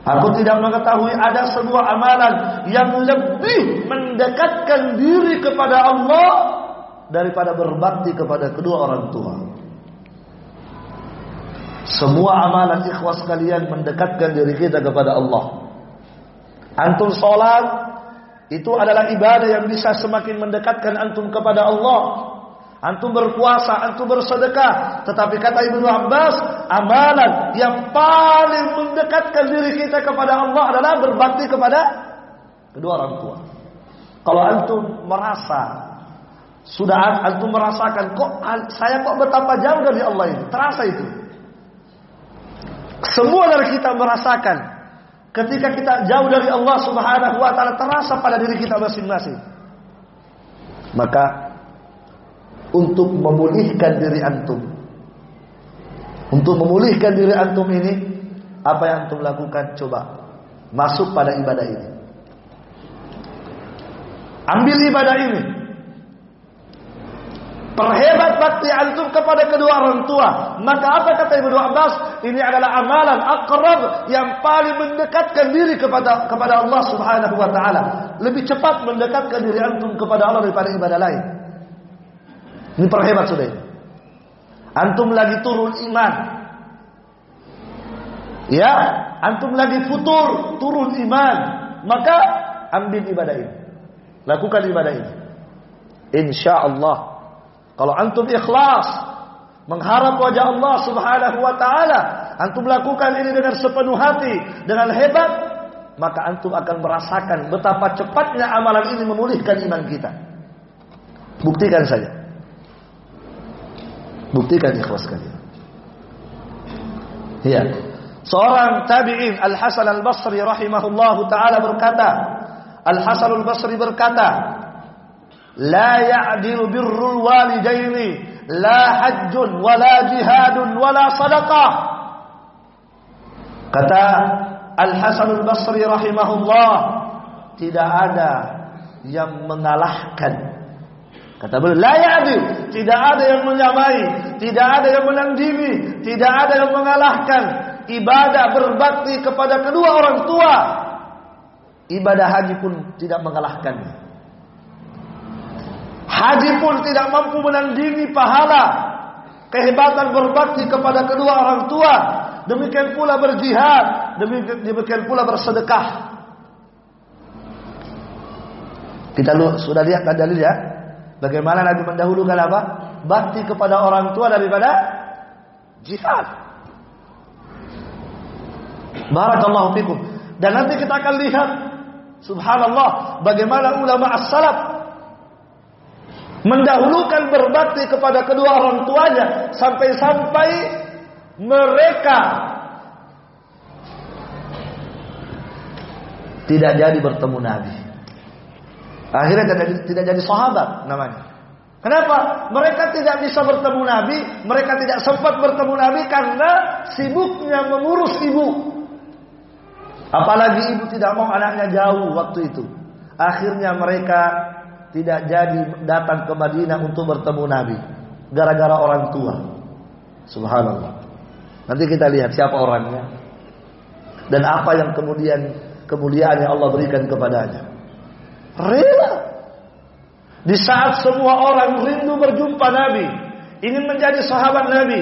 Aku tidak mengetahui ada sebuah amalan yang lebih mendekatkan diri kepada Allah daripada berbakti kepada kedua orang tua. Semua amalan ikhwas kalian mendekatkan diri kita kepada Allah. Antum sholat itu adalah ibadah yang bisa semakin mendekatkan antum kepada Allah. Antum berpuasa, antum bersedekah. Tetapi kata Ibnu Abbas, amalan yang paling mendekatkan diri kita kepada Allah adalah berbakti kepada kedua orang tua. Kalau antum merasa sudah antum merasakan kok saya kok betapa jauh dari Allah itu, terasa itu. Semua dari kita merasakan ketika kita jauh dari Allah Subhanahu wa taala terasa pada diri kita masing-masing. Maka untuk memulihkan diri antum. Untuk memulihkan diri antum ini, apa yang antum lakukan? Coba masuk pada ibadah ini. Ambil ibadah ini. Perhebat bakti antum kepada kedua orang tua. Maka apa kata Ibnu Abbas? Ini adalah amalan akrab yang paling mendekatkan diri kepada kepada Allah Subhanahu wa taala. Lebih cepat mendekatkan diri antum kepada Allah daripada ibadah lain. Ini perhebat sudah ini. Antum lagi turun iman. Ya, antum lagi futur, turun iman. Maka ambil ibadah ini. Lakukan ibadah ini. Insya Allah. Kalau antum ikhlas, mengharap wajah Allah Subhanahu wa taala, antum lakukan ini dengan sepenuh hati, dengan hebat, maka antum akan merasakan betapa cepatnya amalan ini memulihkan iman kita. Buktikan saja. Buktikan ikhlas kalian. Iya. Seorang tabi'in Al-Hasan Al-Basri rahimahullahu taala berkata, Al-Hasan Al-Basri berkata, "La ya'dilu birrul walidaini la hajjun wala jihadun wala sadaqah." Kata Al-Hasan Al-Basri rahimahullah, tidak ada yang mengalahkan Kata beliau, tidak ada yang menyamai, tidak ada yang menandingi, tidak ada yang mengalahkan ibadah berbakti kepada kedua orang tua. Ibadah haji pun tidak mengalahkannya. Haji pun tidak mampu menandingi pahala kehebatan berbakti kepada kedua orang tua. Demikian pula berjihad, demikian, demikian pula bersedekah. Kita sudah lihat dalil ya. Bagaimana Nabi mendahulukan apa? Bakti kepada orang tua daripada jihad. Barakallahu fikum. Dan nanti kita akan lihat subhanallah bagaimana ulama as-salaf mendahulukan berbakti kepada kedua orang tuanya sampai-sampai mereka tidak jadi bertemu Nabi. Akhirnya tidak, tidak jadi sahabat namanya. Kenapa? Mereka tidak bisa bertemu Nabi, mereka tidak sempat bertemu Nabi karena sibuknya mengurus ibu. Apalagi ibu tidak mau anaknya jauh waktu itu. Akhirnya mereka tidak jadi datang ke Madinah untuk bertemu Nabi. Gara-gara orang tua. Subhanallah. Nanti kita lihat siapa orangnya. Dan apa yang kemudian kemuliaan yang Allah berikan kepadanya. Rela. Di saat semua orang rindu berjumpa Nabi, ingin menjadi sahabat Nabi,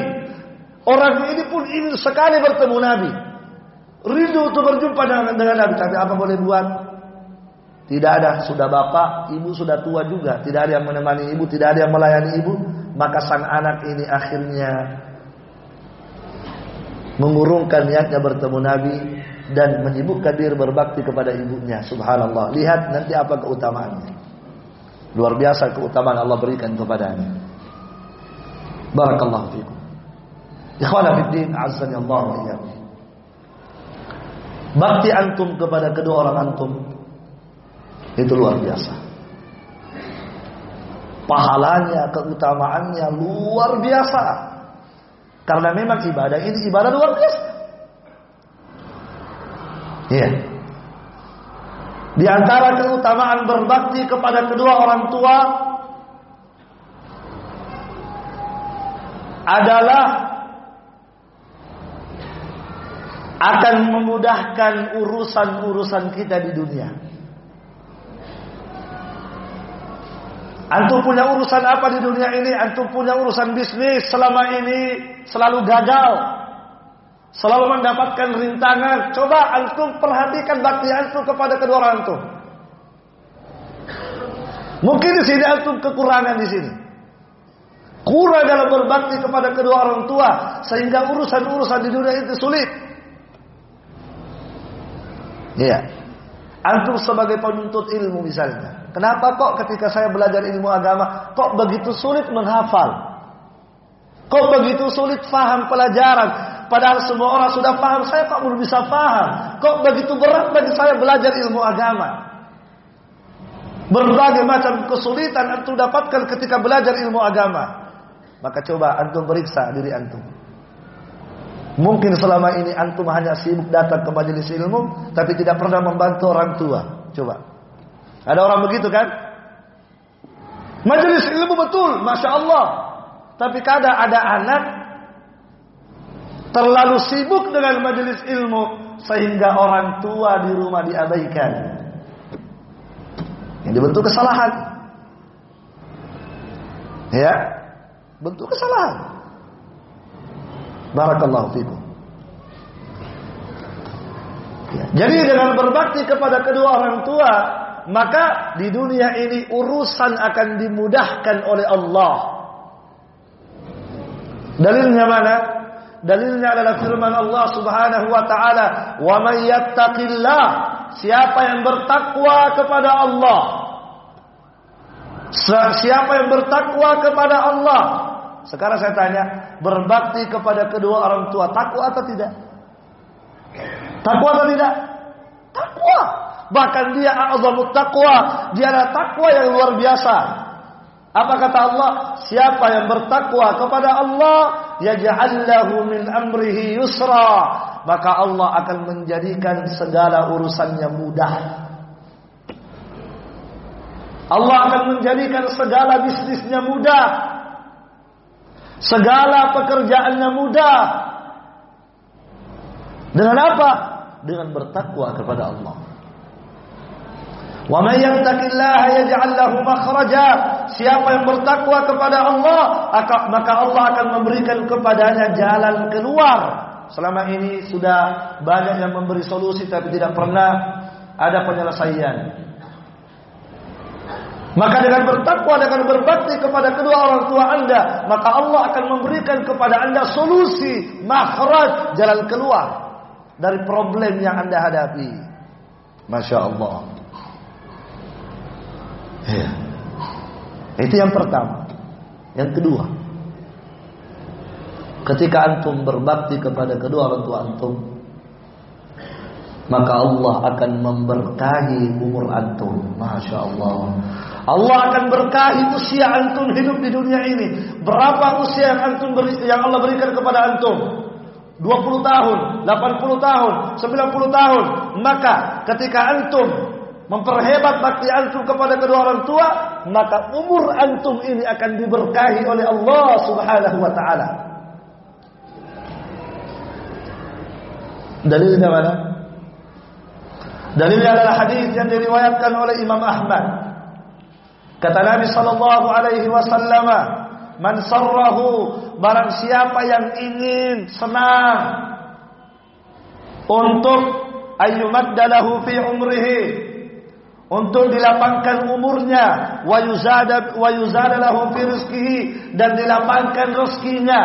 orang ini pun ingin sekali bertemu Nabi. Rindu untuk berjumpa dengan, dengan Nabi, tapi apa boleh buat? Tidak ada, sudah bapak, ibu sudah tua juga, tidak ada yang menemani ibu, tidak ada yang melayani ibu, maka sang anak ini akhirnya mengurungkan niatnya bertemu Nabi dan menyibukkan diri berbakti kepada ibunya. Subhanallah. Lihat nanti apa keutamaannya. Luar biasa keutamaan Allah berikan kepadanya. Barakallahu fikum. Ikhwana fiddin azza Allah. Bakti antum kepada kedua orang antum itu luar biasa. Pahalanya, keutamaannya luar biasa. Karena memang ibadah ini ibadah luar biasa. Yeah. Di antara keutamaan berbakti kepada kedua orang tua adalah akan memudahkan urusan-urusan kita di dunia. Antum punya urusan apa di dunia ini? Antum punya urusan bisnis selama ini selalu gagal. Selalu mendapatkan rintangan. Coba antum perhatikan bakti antum kepada kedua orang antum. Mungkin di sini antum kekurangan di sini. Kurang dalam berbakti kepada kedua orang tua sehingga urusan-urusan di dunia itu sulit. Iya. Antum sebagai penuntut ilmu misalnya. Kenapa kok ketika saya belajar ilmu agama kok begitu sulit menghafal? Kok begitu sulit faham pelajaran? Padahal semua orang sudah paham, saya kok belum bisa paham. Kok begitu berat bagi saya belajar ilmu agama? Berbagai macam kesulitan antum dapatkan ketika belajar ilmu agama. Maka coba antum periksa diri antum. Mungkin selama ini antum hanya sibuk datang ke majelis ilmu, tapi tidak pernah membantu orang tua. Coba. Ada orang begitu kan? Majelis ilmu betul, masya Allah. Tapi kadang ada anak terlalu sibuk dengan majelis ilmu sehingga orang tua di rumah diabaikan. Ini bentuk kesalahan. Ya, bentuk kesalahan. Barakallahu fikum. Ya. Jadi dengan berbakti kepada kedua orang tua, maka di dunia ini urusan akan dimudahkan oleh Allah. Dalilnya mana? Dalilnya adalah firman Allah Subhanahu wa taala, "Wa may yattaqillah" Siapa yang bertakwa kepada Allah. Siapa yang bertakwa kepada Allah. Sekarang saya tanya Berbakti kepada kedua orang tua Takwa atau tidak? Takwa atau tidak? Takwa. Bahkan dia a'zamut takwa Dia adalah takwa yang luar biasa Apa kata Allah? Siapa yang bertakwa kepada Allah, yaj'allahu min amrihi yusra, maka Allah akan menjadikan segala urusannya mudah. Allah akan menjadikan segala bisnisnya mudah. Segala pekerjaannya mudah. Dengan apa? Dengan bertakwa kepada Allah. Wa may yattaqillaha yaj'al lahu makhraja. Siapa yang bertakwa kepada Allah, maka Allah akan memberikan kepadanya jalan keluar. Selama ini sudah banyak yang memberi solusi tapi tidak pernah ada penyelesaian. Maka dengan bertakwa dengan berbakti kepada kedua orang tua Anda, maka Allah akan memberikan kepada Anda solusi, makhraj, jalan keluar dari problem yang Anda hadapi. Masya Allah. Ya. Itu yang pertama. Yang kedua, ketika antum berbakti kepada kedua orang tua antum, maka Allah akan memberkahi umur antum. Masya Allah. Allah akan berkahi usia antum hidup di dunia ini. Berapa usia yang antum beri, yang Allah berikan kepada antum? 20 tahun, 80 tahun, 90 tahun. Maka ketika antum memperhebat bakti antum kepada kedua orang tua, maka umur antum ini akan diberkahi oleh Allah Subhanahu wa taala. Dalilnya mana? Dalilnya adalah hadis yang diriwayatkan oleh Imam Ahmad. Kata Nabi sallallahu alaihi wasallam, "Man sarrahu barang siapa yang ingin senang untuk ayyumaddalahu fi umrihi untuk dilapangkan umurnya. Wa yuzada wa yuzada lahu fi rizqihi dan dilapangkan rezekinya.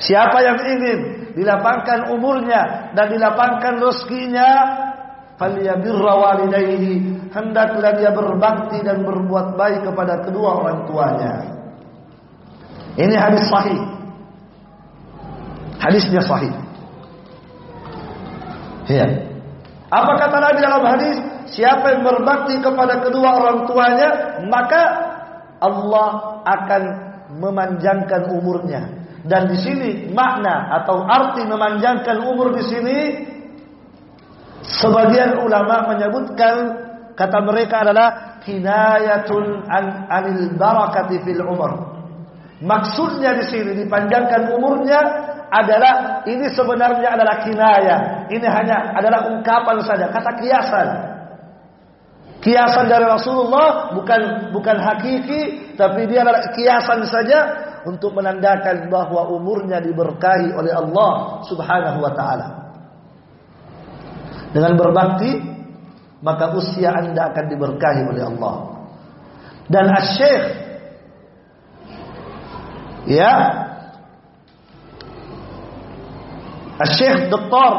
Siapa yang ingin dilapangkan umurnya dan dilapangkan rezekinya falyabirra walidayhi. Hendaklah dia berbakti dan berbuat baik kepada kedua orang tuanya. Ini hadis sahih. Hadisnya sahih. Ya apa kata Nabi dalam hadis siapa yang berbakti kepada kedua orang tuanya maka Allah akan memanjangkan umurnya dan di sini makna atau arti memanjangkan umur di sini sebagian ulama menyebutkan kata mereka adalah kinayatun an anil barakati fil umur. Maksudnya di sini dipanjangkan umurnya adalah ini sebenarnya adalah kinaya. Ini hanya adalah ungkapan saja, kata kiasan. Kiasan dari Rasulullah bukan bukan hakiki, tapi dia adalah kiasan saja untuk menandakan bahwa umurnya diberkahi oleh Allah Subhanahu wa taala. Dengan berbakti maka usia Anda akan diberkahi oleh Allah. Dan Asy-Syaikh ya Asy-Syaikh Dr.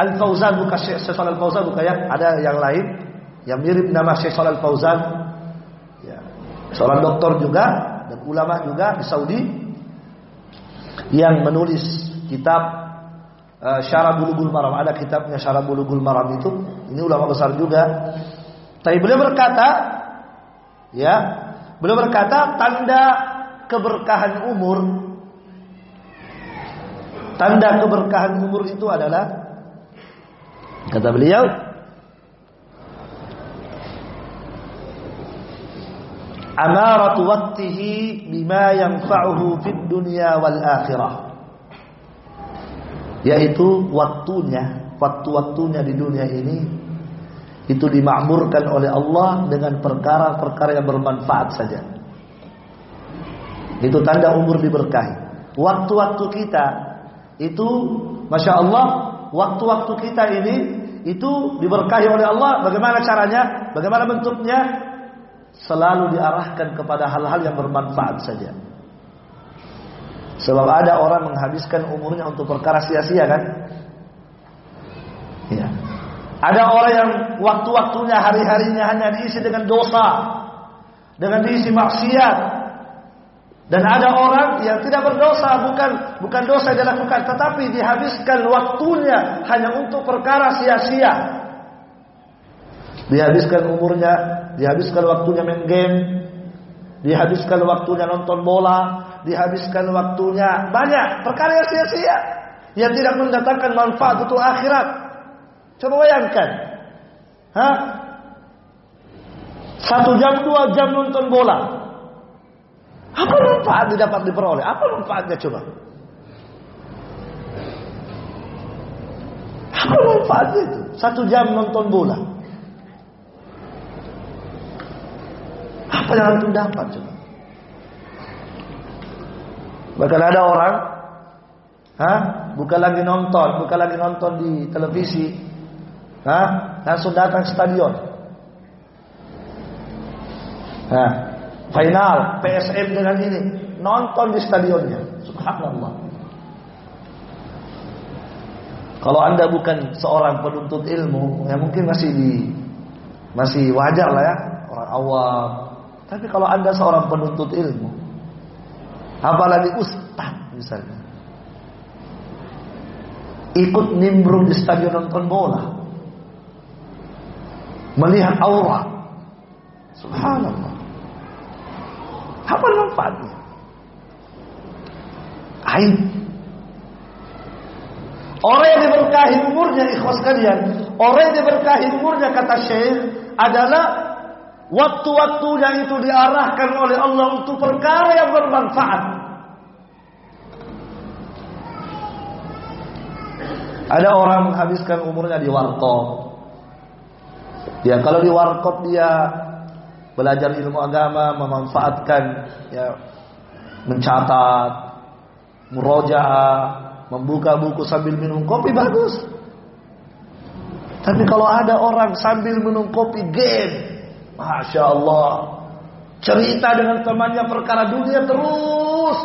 Al-Fauzan bukan Syekh Al-Fauzan bukan ya, ada yang lain yang mirip nama Syekh Shalal Al-Fauzan. Ya. Seorang doktor juga dan ulama juga di Saudi yang menulis kitab uh, Syarah Bulughul Maram. Ada kitabnya Syarah Bulughul Maram itu. Ini ulama besar juga. Tapi beliau berkata, ya, beliau berkata tanda keberkahan umur, tanda keberkahan umur itu adalah kata beliau amaratu waqtihi bima yanfa'uhu fid dunya wal akhirah. Yaitu waktunya waktu-waktunya di dunia ini itu dimakmurkan oleh Allah dengan perkara-perkara yang bermanfaat saja. Itu tanda umur diberkahi. Waktu-waktu kita itu Masya Allah waktu-waktu kita ini itu diberkahi oleh Allah bagaimana caranya bagaimana bentuknya selalu diarahkan kepada hal-hal yang bermanfaat saja. Sebab ada orang menghabiskan umurnya untuk perkara sia-sia kan? Ya. Ada orang yang waktu-waktunya hari-harinya hanya diisi dengan dosa, dengan diisi maksiat. Dan ada orang yang tidak berdosa, bukan bukan dosa yang dilakukan, tetapi dihabiskan waktunya hanya untuk perkara sia-sia. Dihabiskan umurnya, dihabiskan waktunya main game, dihabiskan waktunya nonton bola, dihabiskan waktunya banyak perkara yang sia-sia yang tidak mendatangkan manfaat untuk akhirat. Coba bayangkan, Hah? Satu jam, dua jam nonton bola. Apa manfaat didapat diperoleh? Apa manfaatnya coba? Apa manfaatnya itu? Satu jam nonton bola. Apa yang antum dapat coba? Bahkan ada orang, ha, bukan lagi nonton, bukan lagi nonton di televisi, ha, langsung datang stadion. Nah, final PSM dengan ini nonton di stadionnya. Subhanallah. Kalau anda bukan seorang penuntut ilmu, ya mungkin masih di masih wajar lah ya orang awam tapi kalau anda seorang penuntut ilmu, apalagi ustaz misalnya, ikut nimbrung di stadion nonton bola, melihat aura. Subhanallah. Apa manfaatnya? Aib. Orang yang diberkahi umurnya ikhwas kalian, orang yang diberkahi umurnya kata Syekh adalah waktu-waktunya itu diarahkan oleh Allah untuk perkara yang bermanfaat. Ada orang menghabiskan umurnya di warkop. Ya, kalau di warkop dia belajar ilmu agama, memanfaatkan ya mencatat, murojaah, membuka buku sambil minum kopi bagus. Tapi kalau ada orang sambil minum kopi game, masya Allah, cerita dengan temannya perkara dunia terus.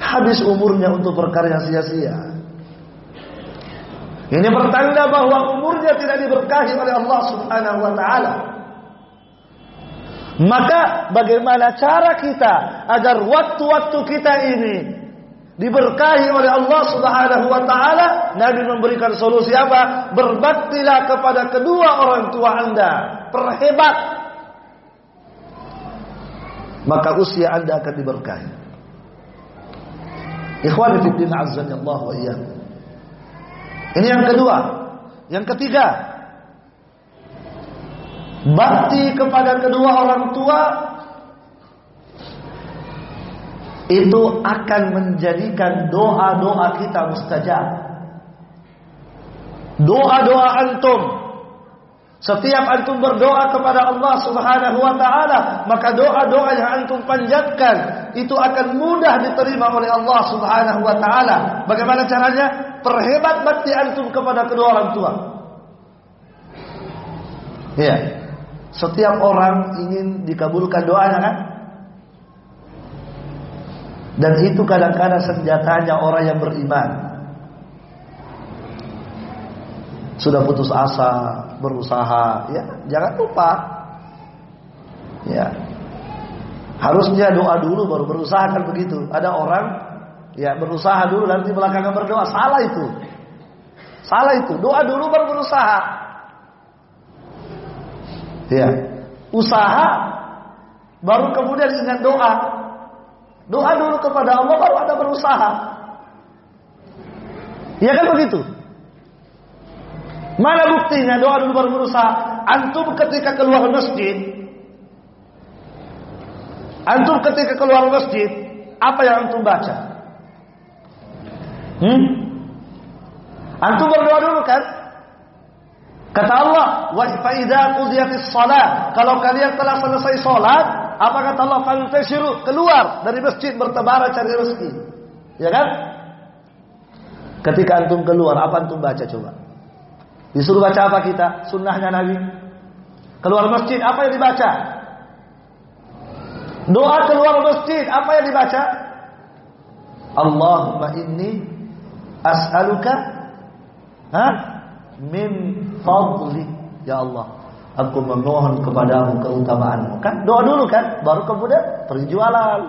Habis umurnya untuk perkara yang sia-sia. Ini pertanda bahwa umurnya tidak diberkahi oleh Allah Subhanahu wa taala. Maka bagaimana cara kita agar waktu-waktu kita ini diberkahi oleh Allah Subhanahu wa taala? Nabi memberikan solusi apa? Berbaktilah kepada kedua orang tua Anda. Perhebat. Maka usia Anda akan diberkahi. Ikhwani fi azza Allah wa iyyakum. Ini yang kedua. Yang ketiga, bakti kepada kedua orang tua itu akan menjadikan doa-doa kita mustajab. Doa-doa antum setiap antum berdoa kepada Allah Subhanahu wa taala, maka doa-doa yang antum panjatkan itu akan mudah diterima oleh Allah Subhanahu wa taala. Bagaimana caranya? Perhebat bakti antum kepada kedua orang tua. Ya. Setiap orang ingin dikabulkan doanya kan? Dan itu kadang-kadang senjatanya orang yang beriman. sudah putus asa, berusaha, ya jangan lupa, ya harusnya doa dulu baru berusaha kan begitu. Ada orang ya berusaha dulu nanti belakangan berdoa, salah itu, salah itu. Doa dulu baru berusaha, ya usaha baru kemudian ingat doa. Doa dulu kepada Allah baru ada berusaha. Ya kan begitu? Mana buktinya doa dulu baru berusaha? Antum ketika keluar masjid, antum ketika keluar masjid, apa yang antum baca? Hmm? Antum berdoa dulu kan? Kata Allah, wa idza qudiyatis shalah, kalau kalian telah selesai salat, apa kata Allah? Fantashiru, keluar dari masjid bertebaran cari rezeki. Ya kan? Ketika antum keluar, apa antum baca coba? Disuruh baca apa kita? Sunnahnya Nabi. Keluar masjid, apa yang dibaca? Doa keluar masjid, apa yang dibaca? Allahumma inni as'aluka ha? min fadli. Ya Allah, aku memohon kepadamu keutamaanmu. Kan doa dulu kan, baru kemudian perjualan.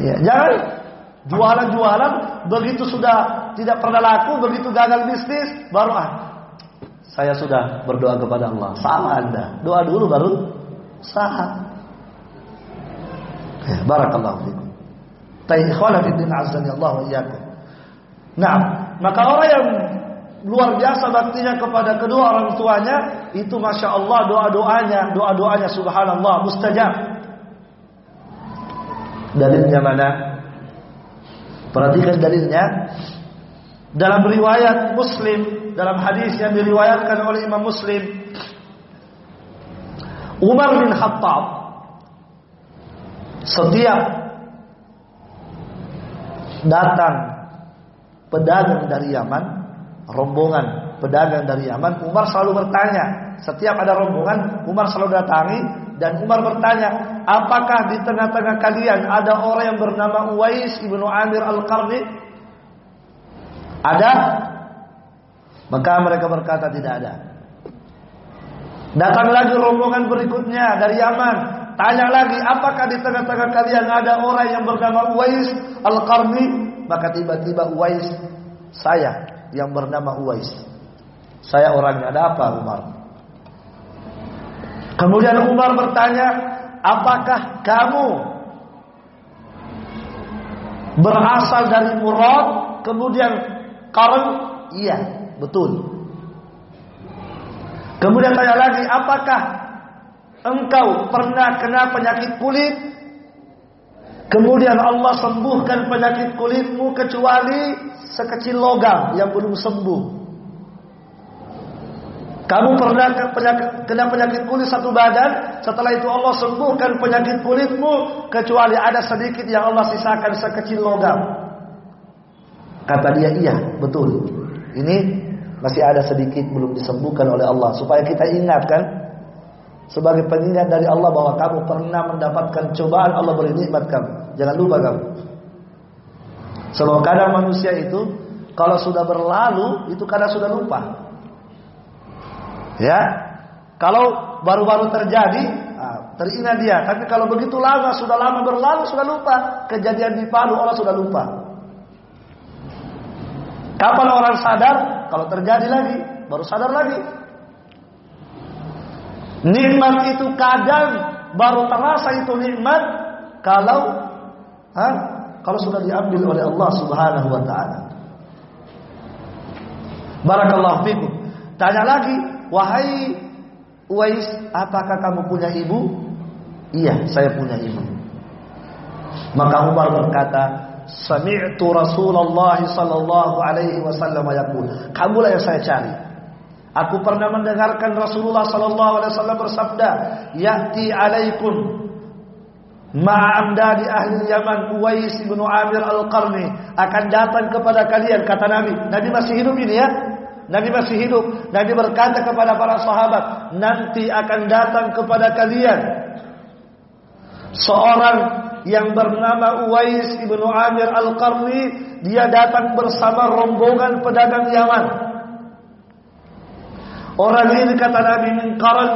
Ya, jangan jualan-jualan begitu sudah tidak pernah laku, begitu gagal bisnis, baru ah, saya sudah berdoa kepada Allah. Salah Anda. Doa dulu baru sah. Ya, barakallahu fikum. Ta'ikhwana fiddin azani Allah wa iyyakum. Nah, maka orang yang luar biasa baktinya kepada kedua orang tuanya. Itu masya Allah doa doanya doa doanya subhanallah mustajab. Dalilnya mana? Perhatikan dalilnya. Dalam riwayat Muslim, dalam hadis yang diriwayatkan oleh Imam Muslim, Umar bin Khattab setiap datang pedagang dari Yaman, rombongan pedagang dari Yaman, Umar selalu bertanya. Setiap ada rombongan, Umar selalu datangi dan Umar bertanya, apakah di tengah-tengah kalian ada orang yang bernama Uwais ibnu Amir al-Qarni? Ada? Maka mereka berkata tidak ada. Datang lagi rombongan berikutnya dari Yaman. tanya lagi, apakah di tengah-tengah kalian ada orang yang bernama Uwais Al-Qarni? Maka tiba-tiba Uwais, saya yang bernama Uwais. Saya orangnya, ada apa Umar? Kemudian Umar bertanya, apakah kamu berasal dari Murad, kemudian Qarn? Iya, betul. Kemudian tanya lagi, apakah engkau pernah kena penyakit kulit? Kemudian Allah sembuhkan penyakit kulitmu kecuali sekecil logam yang belum sembuh. Kamu pernah kena penyakit kulit satu badan, setelah itu Allah sembuhkan penyakit kulitmu kecuali ada sedikit yang Allah sisakan sekecil logam. Kata dia, iya, betul. Ini masih ada sedikit belum disembuhkan oleh Allah supaya kita ingat kan sebagai pengingat dari Allah bahwa kamu pernah mendapatkan cobaan Allah beri nikmat kamu. Jangan lupa kamu. Sebab kadang manusia itu kalau sudah berlalu itu kadang sudah lupa. Ya? Kalau baru-baru terjadi ah, teringat dia. Tapi kalau begitu lama sudah lama berlalu sudah lupa. Kejadian di Palu Allah sudah lupa. Kapan orang sadar? Kalau terjadi lagi, baru sadar lagi. Nikmat itu kadang baru terasa itu nikmat kalau ha? kalau sudah diambil oleh Allah Subhanahu wa taala. Barakallahu fikum. Tanya lagi, wahai Uwais, apakah kamu punya ibu? Iya, saya punya ibu. Maka Umar berkata, Sami'tu Rasulullah sallallahu alaihi wasallam yaqul. Kamulah yang saya cari. Aku pernah mendengarkan Rasulullah sallallahu alaihi wasallam bersabda, "Ya'ti alaikum ma'amdadi ahli Yaman Uwais bin Amir Al-Qarni akan datang kepada kalian kata Nabi. Nabi masih hidup ini ya. Nabi masih hidup. Nabi berkata kepada para sahabat, nanti akan datang kepada kalian seorang yang bernama Uwais ibnu Amir Al-Qarni dia datang bersama rombongan pedagang Yaman orang ini kata Nabi min Qaran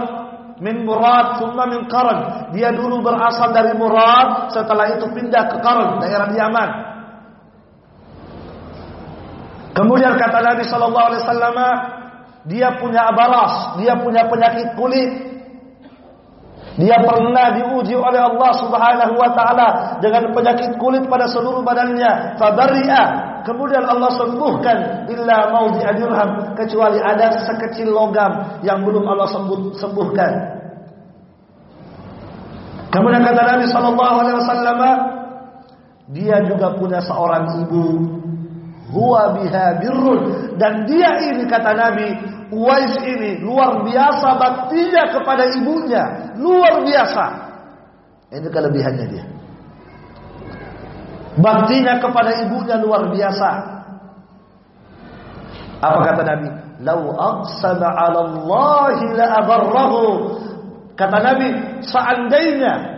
min Murad summa min Qaran dia dulu berasal dari Murad setelah itu pindah ke Qaran daerah Yaman kemudian kata Nabi sallallahu alaihi wasallam dia punya abalas dia punya penyakit kulit dia pernah diuji oleh Allah Subhanahu wa taala dengan penyakit kulit pada seluruh badannya. Fabarri'a. Kemudian Allah sembuhkan illa maudhi'a dirham kecuali ada sekecil logam yang belum Allah sembuh, sembuhkan. Kemudian kata Nabi sallallahu alaihi wasallam dia juga punya seorang ibu huwa biha birrun dan dia ini kata Nabi Uwais ini luar biasa baktinya kepada ibunya, luar biasa. Ini kelebihannya dia. Baktinya kepada ibunya luar biasa. Apa kata Nabi? Lau aqsama 'ala Allah la abarrahu. Kata Nabi, seandainya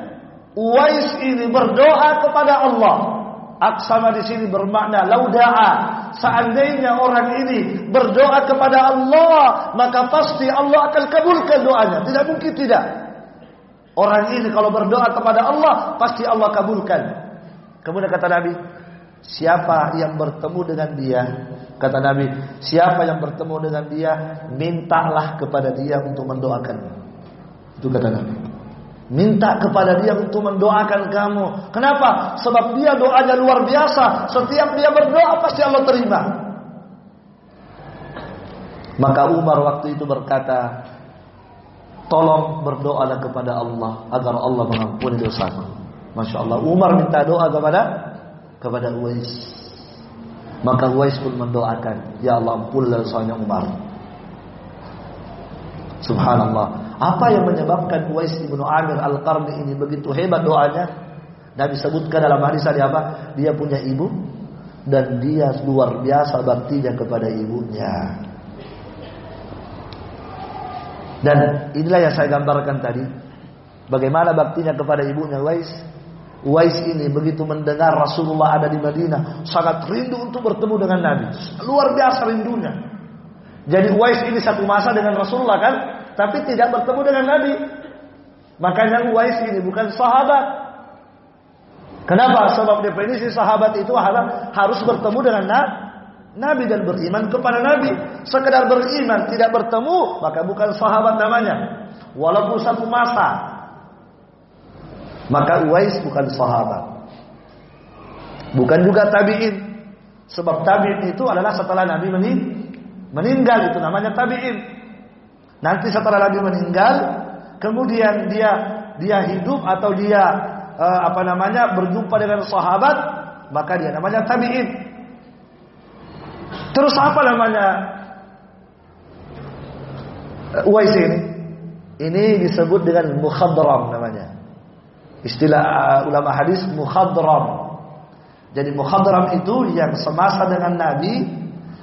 Uwais ini berdoa kepada Allah, Aksama di sini bermakna lauda'a. Seandainya orang ini berdoa kepada Allah, maka pasti Allah akan kabulkan doanya. Tidak mungkin tidak. Orang ini kalau berdoa kepada Allah, pasti Allah kabulkan. Kemudian kata Nabi, siapa yang bertemu dengan dia? Kata Nabi, siapa yang bertemu dengan dia, mintalah kepada dia untuk mendoakan. Itu kata Nabi. Minta kepada dia untuk mendoakan kamu. Kenapa? Sebab dia doanya luar biasa. Setiap dia berdoa pasti Allah terima. Maka Umar waktu itu berkata, tolong berdoalah kepada Allah agar Allah mengampuni dosamu. Masya Allah. Umar minta doa kepada kepada Uwais. Maka Uwais pun mendoakan, Ya Allah ampunlah dosanya Umar. Subhanallah. Apa yang menyebabkan Uwais ibnu Amir al-Qarni ini begitu hebat doanya? Nabi sebutkan dalam hadis tadi apa? Dia punya ibu dan dia luar biasa baktinya kepada ibunya. Dan inilah yang saya gambarkan tadi. Bagaimana baktinya kepada ibunya Uwais? Uwais ini begitu mendengar Rasulullah ada di Madinah, sangat rindu untuk bertemu dengan Nabi. Luar biasa rindunya. Jadi Uwais ini satu masa dengan Rasulullah kan? tapi tidak bertemu dengan Nabi. Makanya Uwais ini bukan sahabat. Kenapa? Sebab definisi sahabat itu harus bertemu dengan Nabi dan beriman kepada Nabi. Sekedar beriman tidak bertemu, maka bukan sahabat namanya. Walaupun satu masa. Maka Uwais bukan sahabat. Bukan juga tabi'in. Sebab tabi'in itu adalah setelah Nabi meninggal itu namanya tabi'in. Nanti setelah Nabi meninggal, kemudian dia dia hidup atau dia uh, apa namanya berjumpa dengan sahabat, maka dia namanya tabi'in. Terus apa namanya Uwais ini? Ini disebut dengan mukhadram namanya. Istilah uh, ulama hadis mukhadram. Jadi mukhadram itu yang semasa dengan Nabi,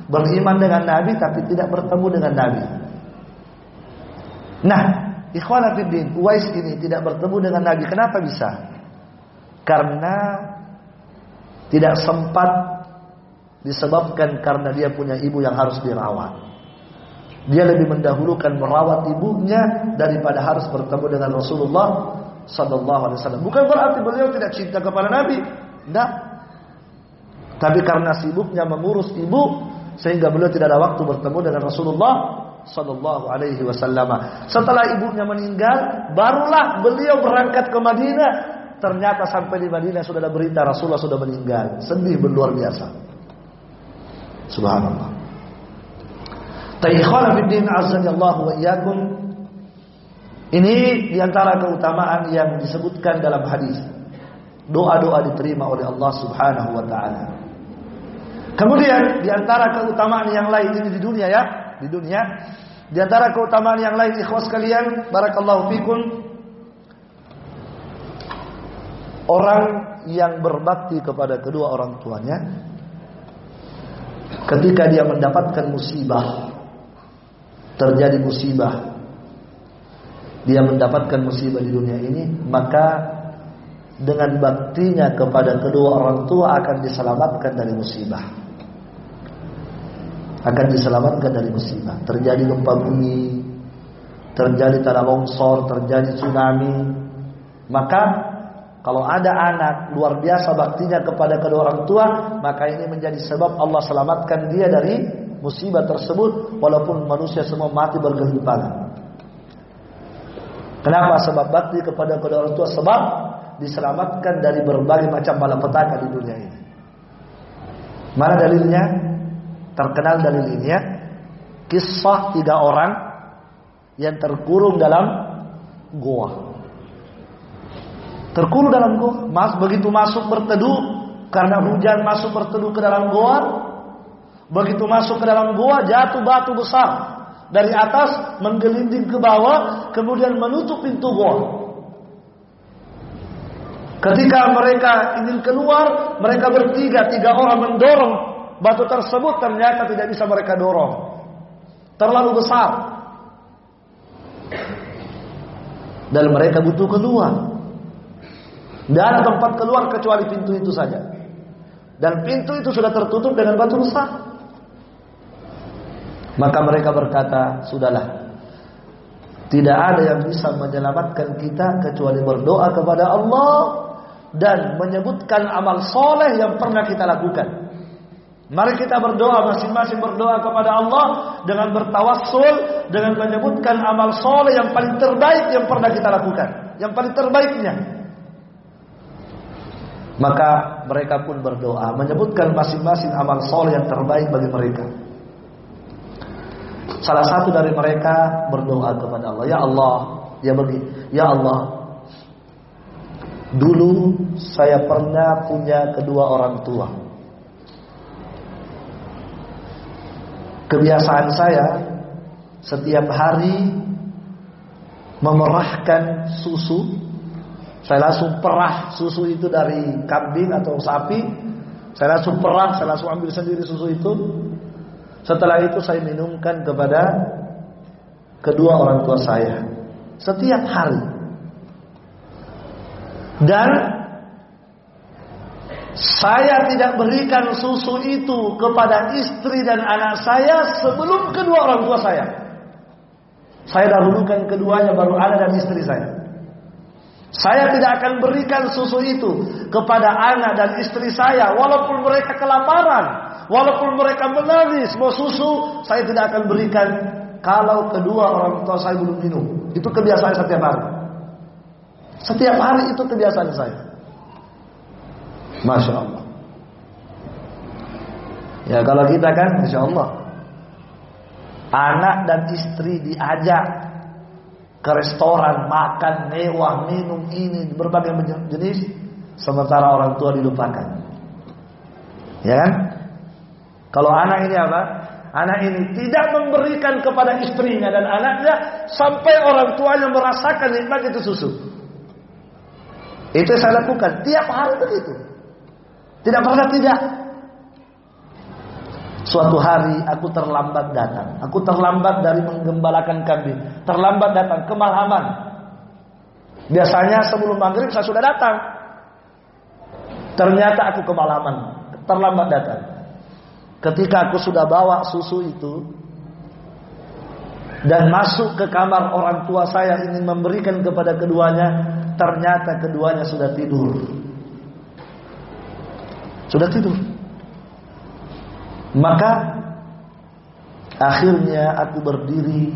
beriman dengan Nabi tapi tidak bertemu dengan Nabi. Nah, ikhwan fillah, Uwais ini tidak bertemu dengan Nabi. Kenapa bisa? Karena tidak sempat disebabkan karena dia punya ibu yang harus dirawat. Dia lebih mendahulukan merawat ibunya daripada harus bertemu dengan Rasulullah sallallahu alaihi wasallam. Bukan berarti beliau tidak cinta kepada Nabi. Tidak. Tapi karena sibuknya mengurus ibu sehingga beliau tidak ada waktu bertemu dengan Rasulullah sallallahu alaihi wasallam. Setelah ibunya meninggal, barulah beliau berangkat ke Madinah. Ternyata sampai di Madinah sudah ada berita Rasulullah sudah meninggal. Sedih berluar biasa. Subhanallah. Ta'ikhwana fiddin azza wa iyyakum. Ini di antara keutamaan yang disebutkan dalam hadis. Doa-doa diterima oleh Allah Subhanahu wa taala. Kemudian di antara keutamaan yang lain ini di dunia ya, di dunia. Di antara keutamaan yang lain ikhwas kalian, barakallahu fikum. Orang yang berbakti kepada kedua orang tuanya ketika dia mendapatkan musibah terjadi musibah dia mendapatkan musibah di dunia ini maka dengan baktinya kepada kedua orang tua akan diselamatkan dari musibah akan diselamatkan dari musibah. Terjadi gempa bumi, terjadi tanah longsor, terjadi tsunami. Maka kalau ada anak luar biasa baktinya kepada kedua orang tua, maka ini menjadi sebab Allah selamatkan dia dari musibah tersebut walaupun manusia semua mati bergelimpangan. Kenapa sebab bakti kepada kedua orang tua? Sebab diselamatkan dari berbagai macam malapetaka di dunia ini. Mana dalilnya? Terkenal dalil ini ya. Kisah tiga orang yang terkurung dalam goa. Terkurung dalam goa. Mas begitu masuk berteduh karena hujan masuk berteduh ke dalam goa. Begitu masuk ke dalam goa jatuh batu besar dari atas menggelinding ke bawah kemudian menutup pintu goa. Ketika mereka ingin keluar, mereka bertiga, tiga orang mendorong Batu tersebut ternyata tidak bisa mereka dorong. Terlalu besar. Dan mereka butuh keluar. Tidak ada tempat keluar kecuali pintu itu saja. Dan pintu itu sudah tertutup dengan batu besar. Maka mereka berkata, sudahlah. Tidak ada yang bisa menyelamatkan kita kecuali berdoa kepada Allah dan menyebutkan amal soleh yang pernah kita lakukan. Mari kita berdoa masing-masing berdoa kepada Allah dengan bertawassul dengan menyebutkan amal soleh yang paling terbaik yang pernah kita lakukan, yang paling terbaiknya. Maka mereka pun berdoa menyebutkan masing-masing amal soleh yang terbaik bagi mereka. Salah satu dari mereka berdoa kepada Allah, ya Allah, ya bagi, ya Allah. Dulu saya pernah punya kedua orang tua. Kebiasaan saya setiap hari memerahkan susu. Saya langsung perah susu itu dari kambing atau sapi. Saya langsung perah, saya langsung ambil sendiri susu itu. Setelah itu saya minumkan kepada kedua orang tua saya setiap hari. Dan saya tidak berikan susu itu kepada istri dan anak saya sebelum kedua orang tua saya. Saya dahulukan keduanya baru anak dan istri saya. Saya tidak akan berikan susu itu kepada anak dan istri saya walaupun mereka kelaparan, walaupun mereka menangis mau susu, saya tidak akan berikan kalau kedua orang tua saya belum minum. Itu kebiasaan setiap hari. Setiap hari itu kebiasaan saya. Masya Allah. Ya kalau kita kan Masya Allah. Anak dan istri diajak ke restoran, makan mewah, minum ini berbagai jenis, sementara orang tua dilupakan. Ya kan? Kalau anak ini apa? Anak ini tidak memberikan kepada istrinya dan anaknya sampai orang tuanya merasakan nikmat itu susu. Itu yang saya lakukan tiap hari begitu. Tidak pernah tidak. Suatu hari aku terlambat datang. Aku terlambat dari menggembalakan kambing. Terlambat datang, kemalaman. Biasanya sebelum maghrib saya sudah datang. Ternyata aku kemalaman. Terlambat datang. Ketika aku sudah bawa susu itu. Dan masuk ke kamar orang tua saya ingin memberikan kepada keduanya. Ternyata keduanya sudah tidur. Sudah tidur. Maka akhirnya aku berdiri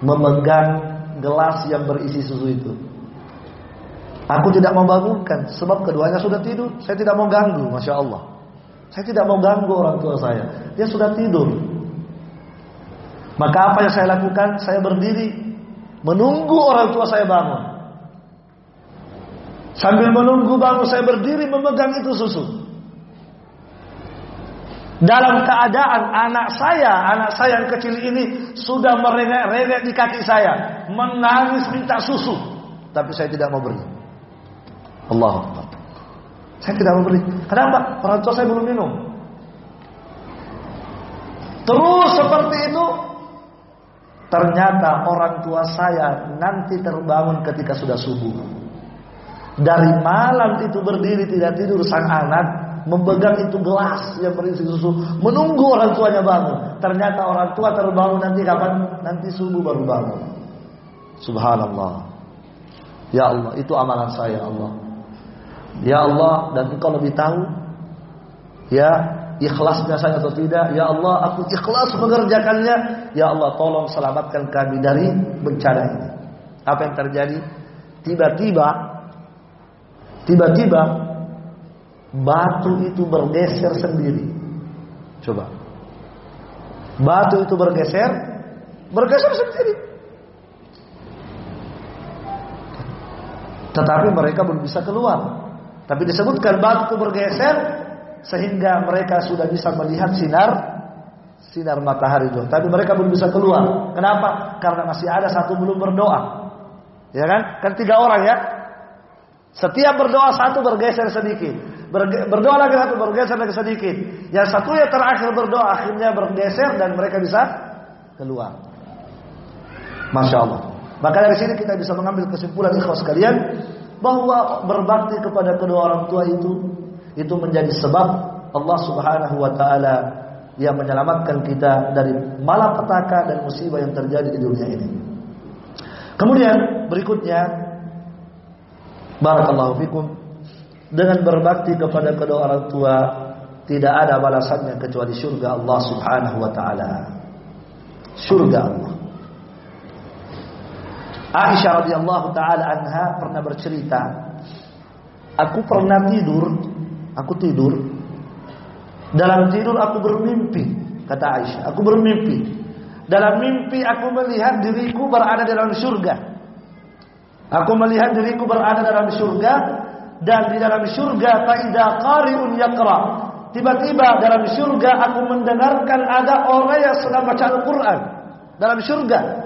memegang gelas yang berisi susu itu. Aku tidak mau bangunkan sebab keduanya sudah tidur. Saya tidak mau ganggu, masya Allah. Saya tidak mau ganggu orang tua saya. Dia sudah tidur. Maka apa yang saya lakukan? Saya berdiri menunggu orang tua saya bangun. Sambil menunggu bangun saya berdiri memegang itu susu dalam keadaan anak saya, anak saya yang kecil ini sudah merengek-rengek di kaki saya, menangis minta susu, tapi saya tidak mau beri. Allah Saya tidak mau beri. Kenapa? Orang tua saya belum minum. Terus seperti itu, ternyata orang tua saya nanti terbangun ketika sudah subuh. Dari malam itu berdiri tidak tidur sang anak memegang itu gelas yang berisi susu, menunggu orang tuanya bangun. Ternyata orang tua terbangun nanti kapan? Nanti subuh baru bangun. Subhanallah. Ya Allah, itu amalan saya Allah. Ya Allah, dan engkau lebih tahu ya ikhlasnya saya atau tidak. Ya Allah, aku ikhlas mengerjakannya. Ya Allah, tolong selamatkan kami dari bencana ini. Apa yang terjadi? Tiba-tiba tiba-tiba batu itu bergeser sendiri. Coba. Batu itu bergeser, bergeser sendiri. Tetapi mereka belum bisa keluar. Tapi disebutkan batu bergeser sehingga mereka sudah bisa melihat sinar sinar matahari itu. Tapi mereka belum bisa keluar. Kenapa? Karena masih ada satu belum berdoa. Ya kan? Kan tiga orang ya. Setiap berdoa satu bergeser sedikit. Berdoa lagi satu bergeser lagi sedikit. Yang satu ya terakhir berdoa akhirnya bergeser dan mereka bisa keluar. Masya Allah. Maka dari sini kita bisa mengambil kesimpulan ikhlas kalian bahwa berbakti kepada kedua orang tua itu itu menjadi sebab Allah Subhanahu wa taala yang menyelamatkan kita dari malapetaka dan musibah yang terjadi di dunia ini. Kemudian berikutnya barakallahu fikum dengan berbakti kepada kedua orang tua tidak ada balasannya kecuali surga Allah Subhanahu wa taala. Surga Allah. Aisyah radhiyallahu taala anha pernah bercerita, aku pernah tidur, aku tidur. Dalam tidur aku bermimpi, kata Aisyah, aku bermimpi. Dalam mimpi aku melihat diriku berada dalam surga. Aku melihat diriku berada dalam surga dan di dalam surga faida qari'un yaqra tiba-tiba dalam surga aku mendengarkan ada orang yang sedang baca Al-Qur'an dalam surga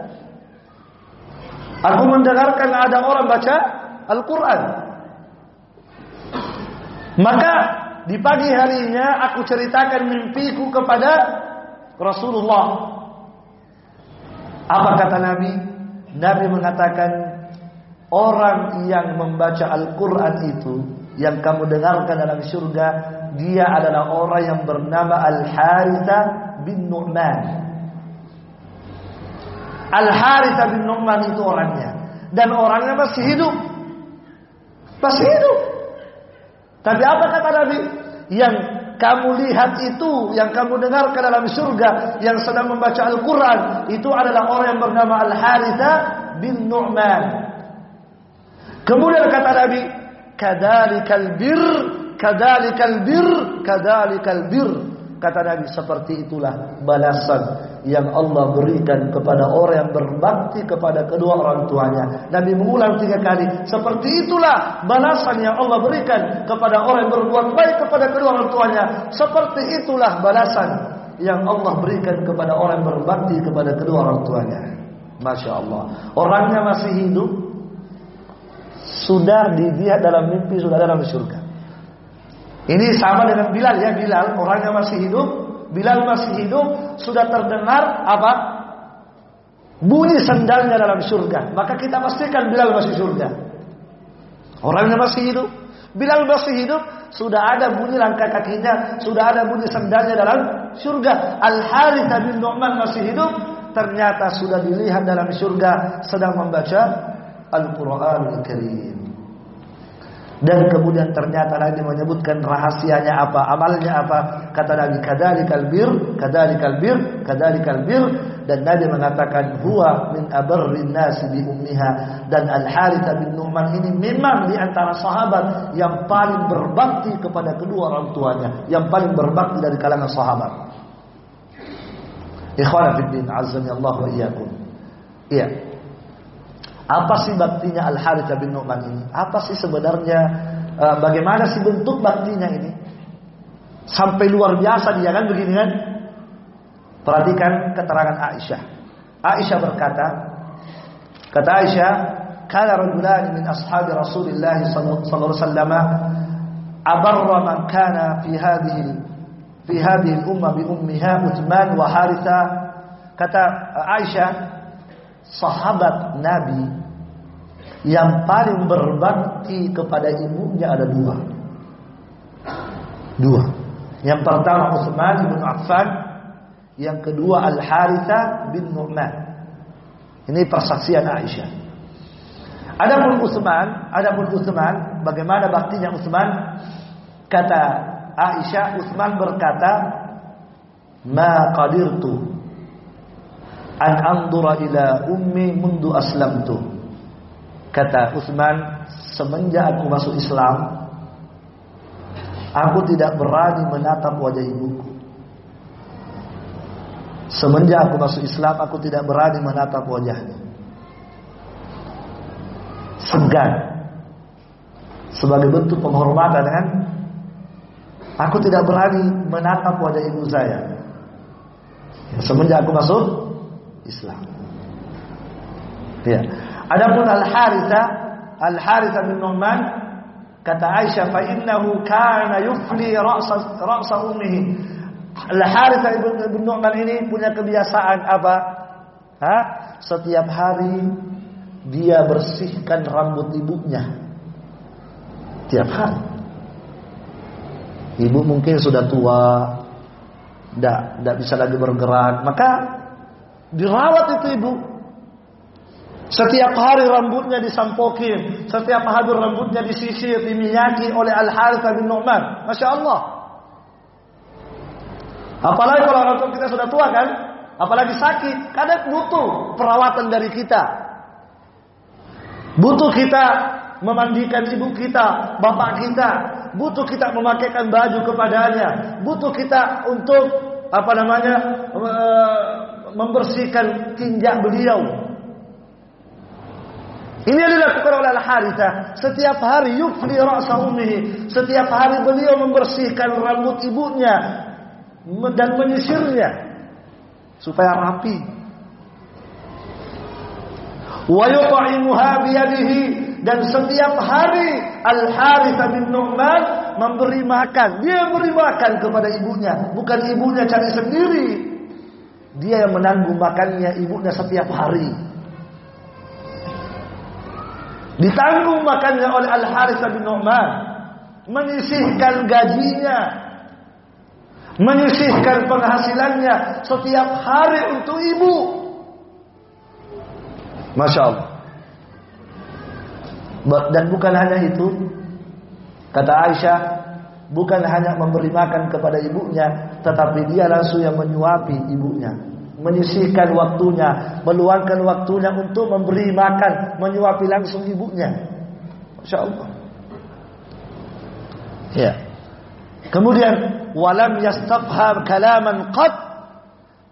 aku mendengarkan ada orang baca Al-Qur'an. Maka di pagi harinya aku ceritakan mimpiku kepada Rasulullah. Apa kata Nabi? Nabi mengatakan Orang yang membaca Al-Quran itu Yang kamu dengarkan dalam surga Dia adalah orang yang bernama Al-Haritha bin Nu'man Al-Haritha bin Nu'man itu orangnya Dan orangnya masih hidup Masih hidup. Tapi apa kata Nabi? Yang kamu lihat itu, yang kamu dengarkan dalam surga, yang sedang membaca Al-Quran, itu adalah orang yang bernama Al-Haritha bin Nu'man. Kemudian kata Nabi, Kadalikal bir, kadalikal bir, kadalikal bir. Kata Nabi, seperti itulah balasan yang Allah berikan kepada orang yang berbakti kepada kedua orang tuanya. Nabi mengulang tiga kali, seperti itulah balasan yang Allah berikan kepada orang yang berbuat baik kepada kedua orang tuanya. Seperti itulah balasan yang Allah berikan kepada orang yang berbakti kepada kedua orang tuanya. Masya Allah. Orangnya masih hidup, sudah dilihat dalam mimpi, sudah dalam surga. Ini sama dengan Bilal ya Bilal. Orangnya masih hidup. Bilal masih hidup. Sudah terdengar apa? Bunyi sendalnya dalam surga. Maka kita pastikan Bilal masih surga. Orangnya masih hidup. Bilal masih hidup. Sudah ada bunyi langkah kakinya. Sudah ada bunyi sendalnya dalam surga. Al Harith bin Nu'man masih hidup. Ternyata sudah dilihat dalam surga. Sedang membaca Al-Qur'anul Karim dan kemudian ternyata Nabi menyebutkan rahasianya apa, amalnya apa. Kata Nabi, kadalikal bir, kadalikal bir, kadalikal bir. Dan Nabi mengatakan, huwa min abarrin nasi bi ummiha. Dan Al-Harith bin Nu'man ini memang di antara sahabat yang paling berbakti kepada kedua orang tuanya. Yang paling berbakti dari kalangan sahabat. Ikhwana fiddin, azami Allah wa iyyakum. Iya. Apa sih baktinya Al Harith bin Nu'man ini? Apa sih sebenarnya uh, bagaimana sih bentuk baktinya ini? Sampai luar biasa dia kan begini kan? Perhatikan keterangan Aisyah. Aisyah berkata, kata Aisyah, "Kana rajulan min ashabi Rasulillah sallallahu alaihi wasallam abarra man kana fi hadhihi fi hadhihi al-umma bi ummiha Uthman wa Haritha." Kata Aisyah, sahabat Nabi yang paling berbakti kepada ibunya ada dua. Dua. Yang pertama Utsman bin Affan, yang kedua Al Haritha bin Nu'man. Ini persaksian Aisyah. Adapun Utsman, adapun Utsman, bagaimana baktinya Utsman? Kata Aisyah, Utsman berkata, "Ma qadirtu an andura ila ummi mundu aslamtu. Kata Utsman, semenjak aku masuk Islam, aku tidak berani menatap wajah ibuku. Semenjak aku masuk Islam, aku tidak berani menatap wajahnya. Segan. Sebagai bentuk penghormatan kan? Aku tidak berani menatap wajah ibu saya. Semenjak aku masuk Islam. Ya. Adapun Al Haritha, Al Haritha bin Nu'man kata Aisyah fa innahu kana yufli ra'sa ra'sa ummihi. Al Haritha bin Nu'man ini punya kebiasaan apa? Ha? Setiap hari dia bersihkan rambut ibunya. Tiap hari. Ibu mungkin sudah tua, tidak bisa lagi bergerak, maka Dirawat itu ibu. Setiap hari rambutnya disampokin, setiap hari rambutnya disisir, diminyaki oleh Al Harith bin Nu'man. Masya Allah. Apalagi kalau orang tua kita sudah tua kan, apalagi sakit, kadang butuh perawatan dari kita. Butuh kita memandikan ibu kita, bapak kita, butuh kita memakaikan baju kepadanya, butuh kita untuk apa namanya membersihkan tinjak beliau. Ini yang dilakukan oleh Al-Harithah. Setiap hari yufli ra'sa ummihi. Setiap hari beliau membersihkan rambut ibunya dan menyisirnya supaya rapi. Wa yut'imuha biyadihi dan setiap hari Al-Harithah bin Nu'man memberi makan. Dia memberi makan kepada ibunya, bukan ibunya cari sendiri. Dia yang menanggung makannya ibunya setiap hari. Ditanggung makannya oleh Al-Harith bin Nu'man. Menyisihkan gajinya. Menyisihkan penghasilannya setiap hari untuk ibu. Masya Allah. Dan bukan hanya itu, kata Aisyah, bukan hanya memberi makan kepada ibunya, tetapi dia langsung yang menyuapi ibunya. Menyisihkan waktunya, meluangkan waktunya untuk memberi makan, menyuapi langsung ibunya. Masya Allah. Ya. Kemudian walam yastabhar kalaman qad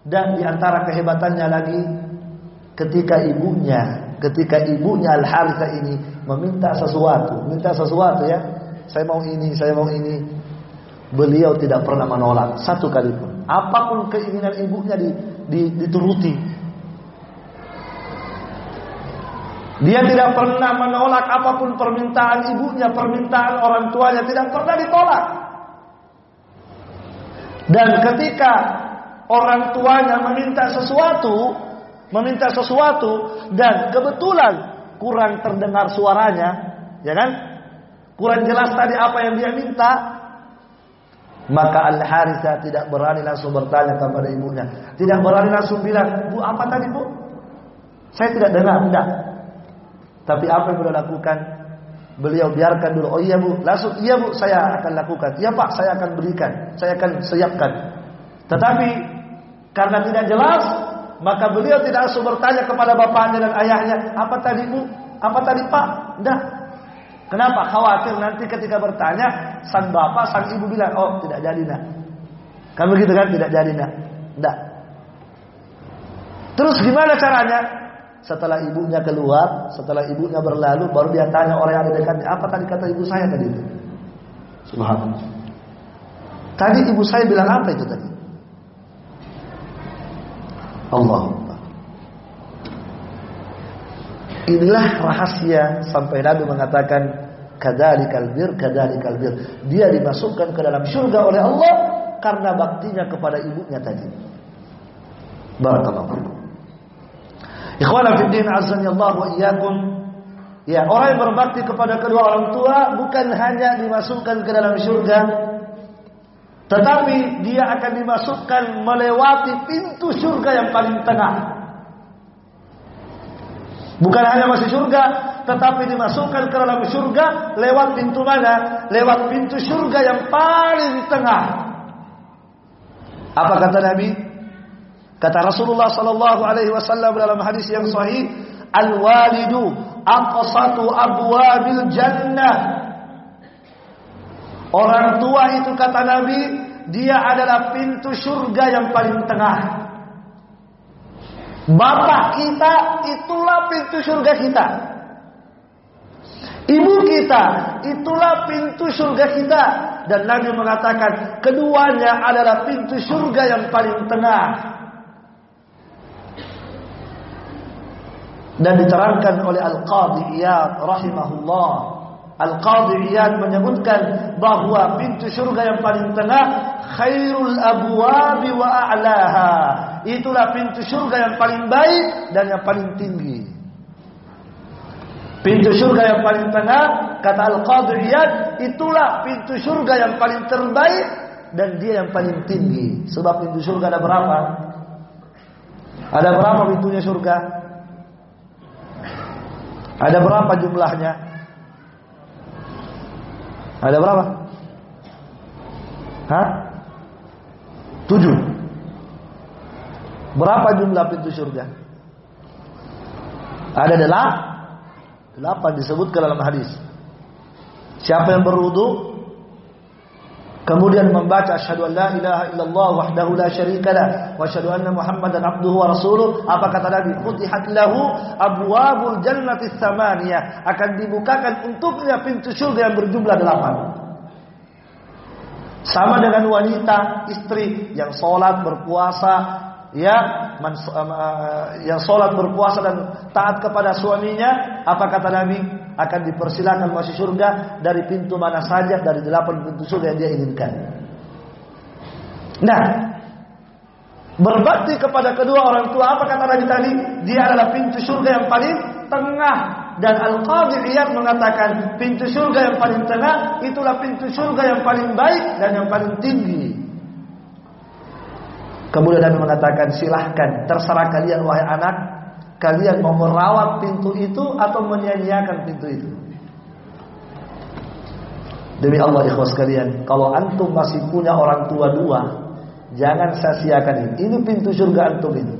dan di antara kehebatannya lagi ketika ibunya, ketika ibunya Al-Harithah ini meminta sesuatu, minta sesuatu ya. Saya mau ini, saya mau ini. Beliau tidak pernah menolak satu kali pun. Apa pun keinginan ibunya di, di, dituruti. Dia tidak pernah menolak apa pun permintaan ibunya, permintaan orang tuanya tidak pernah ditolak. Dan ketika orang tuanya meminta sesuatu, meminta sesuatu dan kebetulan kurang terdengar suaranya, ya kan? Kurang jelas tadi apa yang dia minta, maka Al Harisa tidak berani langsung bertanya kepada ibunya, tidak berani langsung bilang, "Bu, apa tadi, Bu?" Saya tidak dengar, tidak. Tapi apa yang beliau lakukan? Beliau biarkan dulu. Oh iya bu, langsung iya bu, saya akan lakukan. Iya pak, saya akan berikan, saya akan siapkan. Tetapi karena tidak jelas, maka beliau tidak langsung bertanya kepada bapaknya dan ayahnya, apa tadi bu, apa tadi pak? Tidak. Kenapa? Khawatir nanti ketika bertanya, sang bapak, sang ibu bilang, oh tidak jadi nak. Kan begitu kan? Tidak jadi nak. Tidak. Terus gimana caranya? Setelah ibunya keluar, setelah ibunya berlalu, baru dia tanya orang yang ada dekatnya, apa tadi kata ibu saya tadi? Subhanallah. Tadi ibu saya bilang apa itu tadi? Allah. Inilah rahasia sampai Nabi mengatakan kadalikal bir kadalikal bir. Dia dimasukkan ke dalam surga oleh Allah karena baktinya kepada ibunya tadi. Barakallahu Ikhwana fi din wa iyyakum. Ya, orang yang berbakti kepada kedua orang tua bukan hanya dimasukkan ke dalam surga, tetapi dia akan dimasukkan melewati pintu surga yang paling tengah. Bukan hanya masuk surga, tetapi dimasukkan ke dalam surga lewat pintu mana? Lewat pintu surga yang paling tengah. Apa kata Nabi? Kata Rasulullah sallallahu alaihi wasallam dalam hadis yang sahih, "Al-walidu aqsatu abwabil jannah." Orang tua itu kata Nabi, dia adalah pintu surga yang paling tengah. Bapak kita itulah pintu surga kita. Ibu kita itulah pintu surga kita dan Nabi mengatakan keduanya adalah pintu surga yang paling tengah. Dan diterangkan oleh Al-Qadhi Iyad rahimahullah Al-Qadhi Iyad menyebutkan bahwa pintu surga yang paling tengah khairul abwabi wa a'laha. Itulah pintu surga yang paling baik dan yang paling tinggi. Pintu surga yang paling tengah kata Al-Qadhi Iyad itulah pintu surga yang paling terbaik dan dia yang paling tinggi. Sebab pintu surga ada berapa? Ada berapa pintunya surga? Ada berapa jumlahnya? Ada berapa? Hah? Tujuh. Berapa jumlah pintu surga? Ada delapan. Delapan disebutkan dalam hadis. Siapa yang berwudu kemudian membaca asyhadu an la ilaha illallah wahdahu la syarikalah wa asyhadu anna muhammadan abduhu wa rasuluh apa kata Nabi? Futihat lahu abwabul jannati tsamaniyah akan dibukakan untuknya pintu surga yang berjumlah delapan. Sama dengan wanita istri yang sholat berpuasa ya yang sholat berpuasa dan taat kepada suaminya apa kata Nabi akan dipersilakan masuk surga dari pintu mana saja dari delapan pintu surga yang dia inginkan. Nah, berbakti kepada kedua orang tua apa kata Nabi tadi? Dia adalah pintu surga yang paling tengah dan Al-Qadhi Iyad mengatakan pintu surga yang paling tengah itulah pintu surga yang paling baik dan yang paling tinggi. Kemudian Nabi mengatakan silahkan terserah kalian wahai anak kalian mau merawat pintu itu atau menyia-nyiakan pintu itu. Demi Allah ikhwas sekalian, kalau antum masih punya orang tua dua, jangan sia-siakan ini. Ini pintu surga antum ini.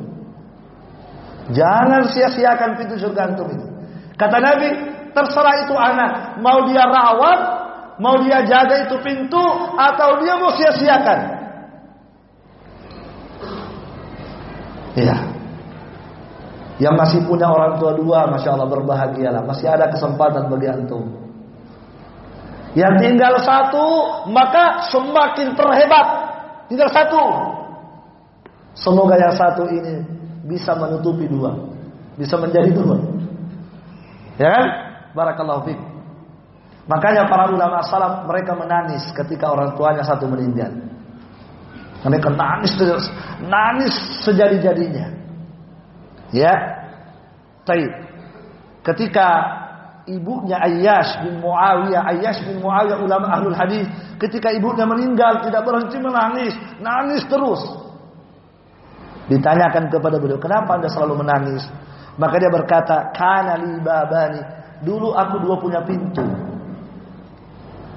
Jangan sia-siakan pintu surga antum ini. Kata Nabi, terserah itu anak, mau dia rawat, mau dia jaga itu pintu, atau dia mau sia-siakan. Iya. Yang masih punya orang tua dua, masya Allah berbahagialah. Masih ada kesempatan bagi antum. Yang tinggal satu maka semakin terhebat. Tinggal satu. Semoga yang satu ini bisa menutupi dua. Bisa menjadi dua. Ya kan? Barakallahu. Makanya para ulama salaf mereka menangis ketika orang tuanya satu meninggal. Mereka nangis nangis sejadi-jadinya. Ya. Baik. Ketika ibunya Ayyash bin Muawiyah. Ayyash bin Muawiyah ulama ahlul hadis. Ketika ibunya meninggal tidak berhenti menangis, nangis terus. Ditanyakan kepada beliau, kenapa anda selalu menangis? Maka dia berkata, karena li babani. Dulu aku dua punya pintu.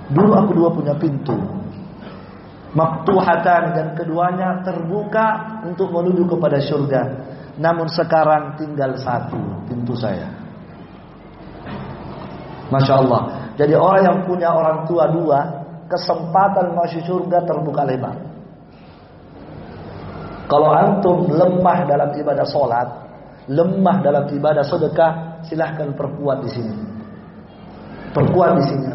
Dulu aku dua punya pintu. Maktuhatan dan keduanya terbuka untuk menuju kepada surga. Namun sekarang tinggal satu pintu saya. Masya Allah. Jadi orang yang punya orang tua dua, kesempatan masuk surga terbuka lebar. Kalau antum lemah dalam ibadah sholat, lemah dalam ibadah sedekah, silahkan perkuat di sini. Perkuat di sini.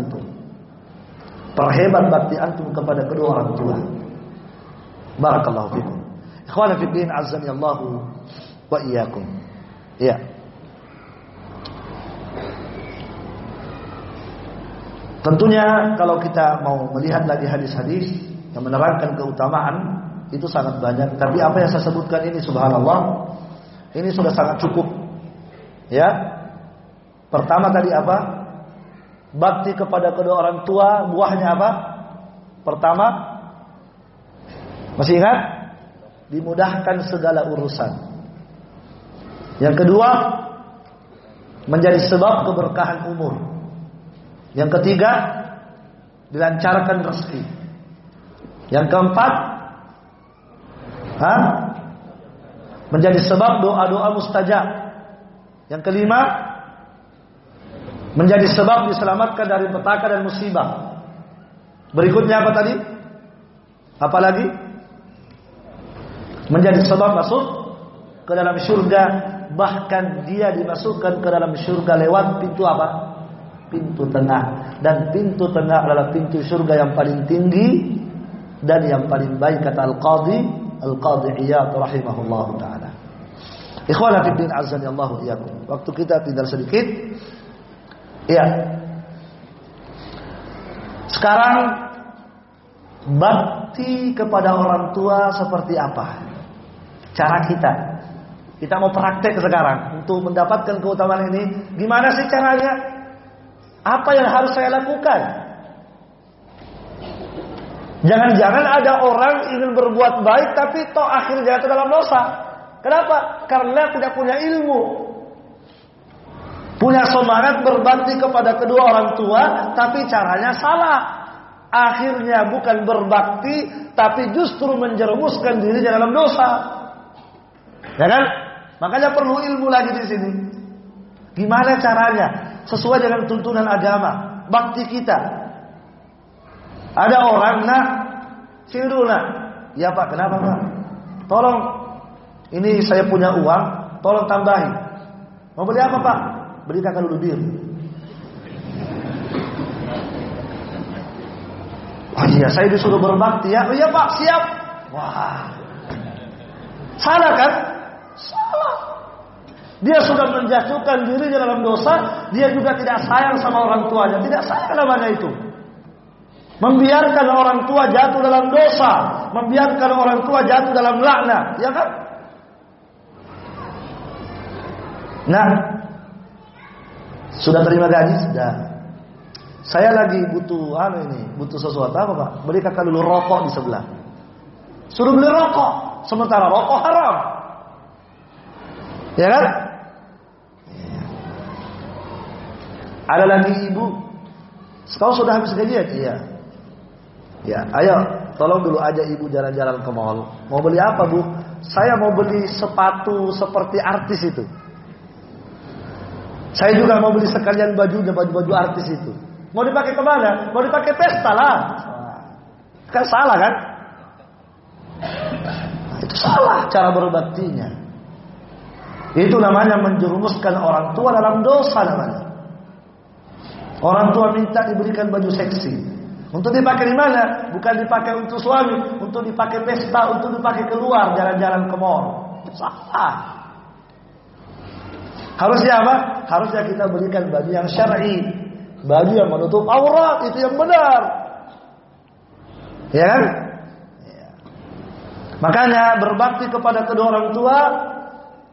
Perhebat bakti antum kepada kedua orang tua. Barakallahu fikum. Ikhwana fi din azza Allahu wa iyyakum. Ya. Tentunya kalau kita mau melihat lagi hadis-hadis yang menerangkan keutamaan itu sangat banyak. Tapi apa yang saya sebutkan ini subhanallah ini sudah sangat cukup. Ya. Pertama tadi apa? Bakti kepada kedua orang tua, buahnya apa? Pertama Masih ingat? Dimudahkan segala urusan. Yang kedua, menjadi sebab keberkahan umur. Yang ketiga, dilancarkan rezeki. Yang keempat, ha? menjadi sebab doa-doa mustajab. Yang kelima, menjadi sebab diselamatkan dari petaka dan musibah. Berikutnya apa tadi? Apa lagi? Menjadi sebab masuk ke dalam surga, bahkan dia dimasukkan ke dalam surga lewat pintu apa? pintu tengah dan pintu tengah adalah pintu surga yang paling tinggi dan yang paling baik kata Al-Qadhi Al-Qadhi Iyad rahimahullah taala. Ikhwana fi din azani Allah iyyakum. Waktu kita tinggal sedikit. Iya. Sekarang bakti kepada orang tua seperti apa? Cara kita. Kita mau praktek sekarang untuk mendapatkan keutamaan ini. Gimana sih caranya? Apa yang harus saya lakukan? Jangan-jangan ada orang ingin berbuat baik tapi toh akhirnya jatuh dalam dosa. Kenapa? Karena tidak punya ilmu. Punya semangat berbakti kepada kedua orang tua tapi caranya salah. Akhirnya bukan berbakti tapi justru menjerumuskan diri dalam dosa. Ya kan? Makanya perlu ilmu lagi di sini. Gimana caranya? sesuai dengan tuntunan agama, bakti kita. Ada orang nak, sini nak. Ya pak, kenapa pak? Tolong, ini saya punya uang, tolong tambahin. Mau beli apa pak? Beli kakak dulu bir. Oh iya, saya disuruh berbakti ya. Oh iya pak, siap. Wah, salah kan? Salah. Dia sudah menjatuhkan dirinya dalam dosa, dia juga tidak sayang sama orang tuanya. Tidak sayang namanya itu. Membiarkan orang tua jatuh dalam dosa, membiarkan orang tua jatuh dalam laknat, ya kan? Nah, sudah terima gaji sudah. Saya lagi butuh anu ini, butuh sesuatu apa pak? Beri kakak dulu rokok di sebelah. Suruh beli rokok, sementara rokok haram. Ya kan? Ada lagi ibu Kau sudah habis gajian? Iya. Ya, ayo tolong dulu aja ibu jalan-jalan ke mall. Mau beli apa bu? Saya mau beli sepatu seperti artis itu. Saya juga mau beli sekalian bajunya, baju-baju artis itu. Mau dipakai ke mana? Mau dipakai pesta lah. Kan salah kan? Itu salah cara berbaktinya. Itu namanya menjerumuskan orang tua dalam dosa namanya. Orang tua minta diberikan baju seksi. Untuk dipakai di mana? Bukan dipakai untuk suami, untuk dipakai pesta, untuk dipakai keluar jalan-jalan ke mall. Salah. Harusnya apa? Harusnya kita berikan baju yang syar'i, baju yang menutup aurat itu yang benar. Ya kan? Ya. Makanya berbakti kepada kedua orang tua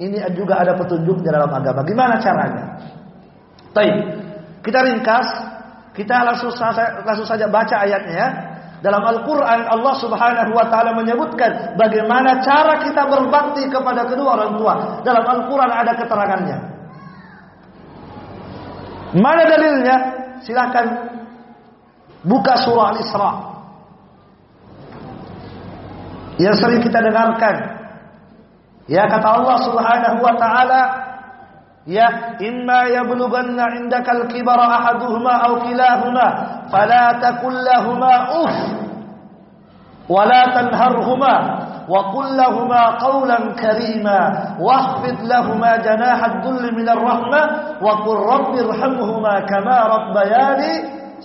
ini juga ada petunjuk di dalam agama. Gimana caranya? Baik. Kita ringkas kita langsung saja, langsung saja baca ayatnya ya. Dalam Al-Quran Allah subhanahu wa ta'ala menyebutkan bagaimana cara kita berbakti kepada kedua orang tua. Dalam Al-Quran ada keterangannya. Mana dalilnya? Silahkan buka surah Al-Isra. Yang sering kita dengarkan. Ya kata Allah subhanahu wa ta'ala Ya, imma yablughanna indakal kibara ahaduhuma aw kilahuma fala taqul lahumu uff wa la tanharhuma lahumu qawlan karima wakhfid lahumu janaha ad-dull min ar-rahmah wa qur rabbi irhamhuma kama rabbayani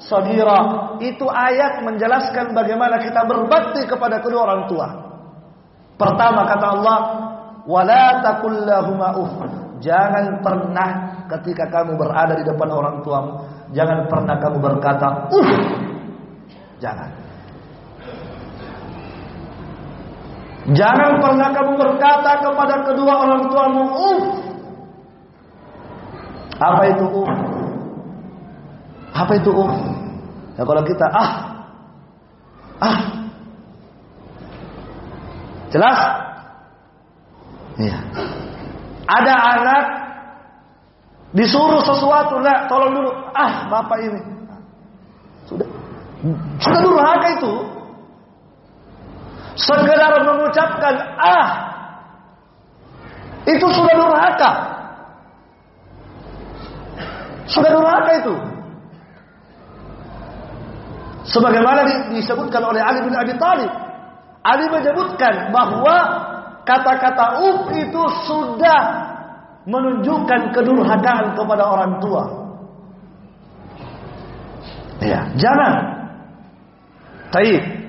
saghira. Itu ayat menjelaskan bagaimana kita berbakti kepada kedua orang tua. Pertama kata Allah, wala taqul lahumu uff Jangan pernah ketika kamu berada di depan orang tuamu, jangan pernah kamu berkata, "Uh." Jangan. Jangan pernah kamu berkata kepada kedua orang tuamu, "Uh." Apa itu uh? Apa itu uh? Ya kalau kita ah ah jelas? Iya. Ada anak disuruh sesuatu, nak tolong dulu. Ah, bapak ini. Sudah. Sudah durhaka itu. Sekedar mengucapkan ah. Itu sudah durhaka. Sudah durhaka itu. Sebagaimana disebutkan oleh Ali bin Abi Thalib. Ali menyebutkan bahwa Kata-kata uf itu sudah menunjukkan kedurhakaan kepada orang tua. Ya, jangan. Baik.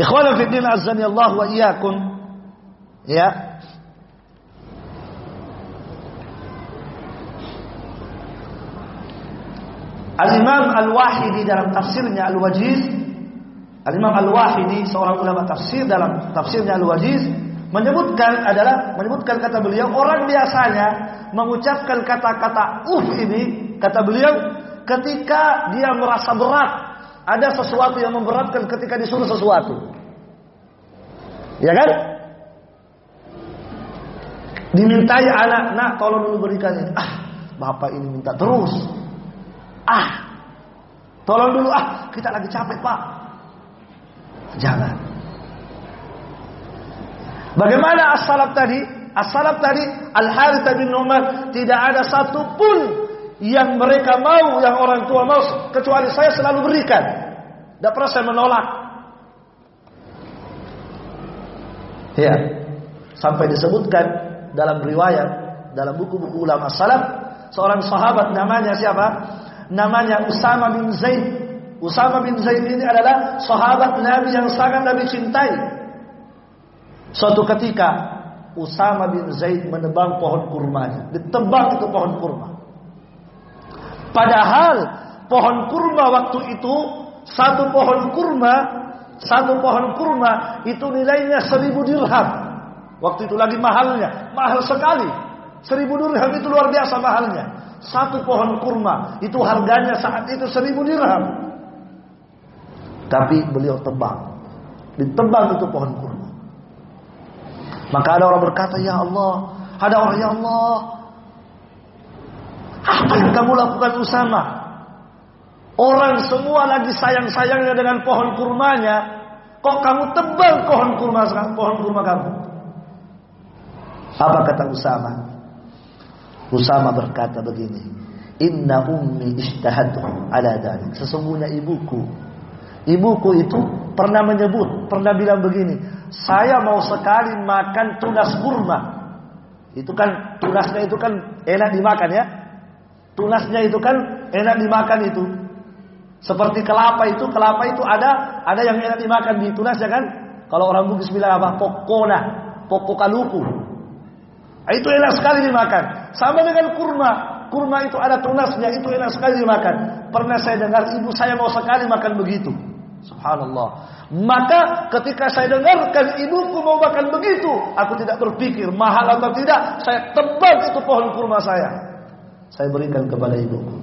Ikhwan fi din azani Allah wa iyyakum. Ya. Al-Imam Al-Wahidi dalam tafsirnya Al-Wajiz Al-Imam Al-Wahidi seorang ulama tafsir dalam tafsirnya Al-Wajiz menyebutkan adalah menyebutkan kata beliau orang biasanya mengucapkan kata-kata uh ini kata beliau ketika dia merasa berat ada sesuatu yang memberatkan ketika disuruh sesuatu ya kan dimintai anak nak tolong dulu berikan ini ah bapak ini minta terus ah tolong dulu ah kita lagi capek pak Jangan. Bagaimana as-salaf tadi? As-salaf tadi Al-Harith bin Umar tidak ada satu pun yang mereka mau, yang orang tua mau kecuali saya selalu berikan. Tidak pernah saya menolak. Ya. Sampai disebutkan dalam riwayat dalam buku-buku ulama salaf seorang sahabat namanya siapa? Namanya Usama bin Zaid Usama bin Zaid ini adalah sahabat Nabi yang sangat Nabi cintai. Suatu ketika Usama bin Zaid menebang pohon kurmanya. Ditebang itu pohon kurma. Padahal pohon kurma waktu itu satu pohon kurma, satu pohon kurma itu nilainya seribu dirham. Waktu itu lagi mahalnya, mahal sekali. Seribu dirham itu luar biasa mahalnya. Satu pohon kurma itu harganya saat itu seribu dirham. Tapi beliau tebang. Ditebang itu pohon kurma. Maka ada orang berkata, Ya Allah. Ada orang, Ya Allah. Apa yang kamu lakukan Usama? Orang semua lagi sayang-sayangnya dengan pohon kurmanya, kok kamu tebal pohon kurma pohon kurma kamu? Apa kata Usama? Usama berkata begini, Inna ummi ishtahadu ala dalik. Sesungguhnya ibuku, ibuku itu pernah menyebut, pernah bilang begini, saya mau sekali makan tunas kurma. Itu kan tunasnya itu kan enak dimakan ya. Tunasnya itu kan enak dimakan itu. Seperti kelapa itu, kelapa itu ada ada yang enak dimakan di tunasnya kan? Kalau orang Bugis bilang apa? Pokona, pokokaluku. Ah, itu enak sekali dimakan. Sama dengan kurma. Kurma itu ada tunasnya, itu enak sekali dimakan. Pernah saya dengar ibu saya mau sekali makan begitu. Subhanallah. Maka ketika saya dengarkan ibuku mau makan begitu, aku tidak berpikir mahal atau tidak, saya tebal itu pohon kurma saya. Saya berikan kepada ibuku.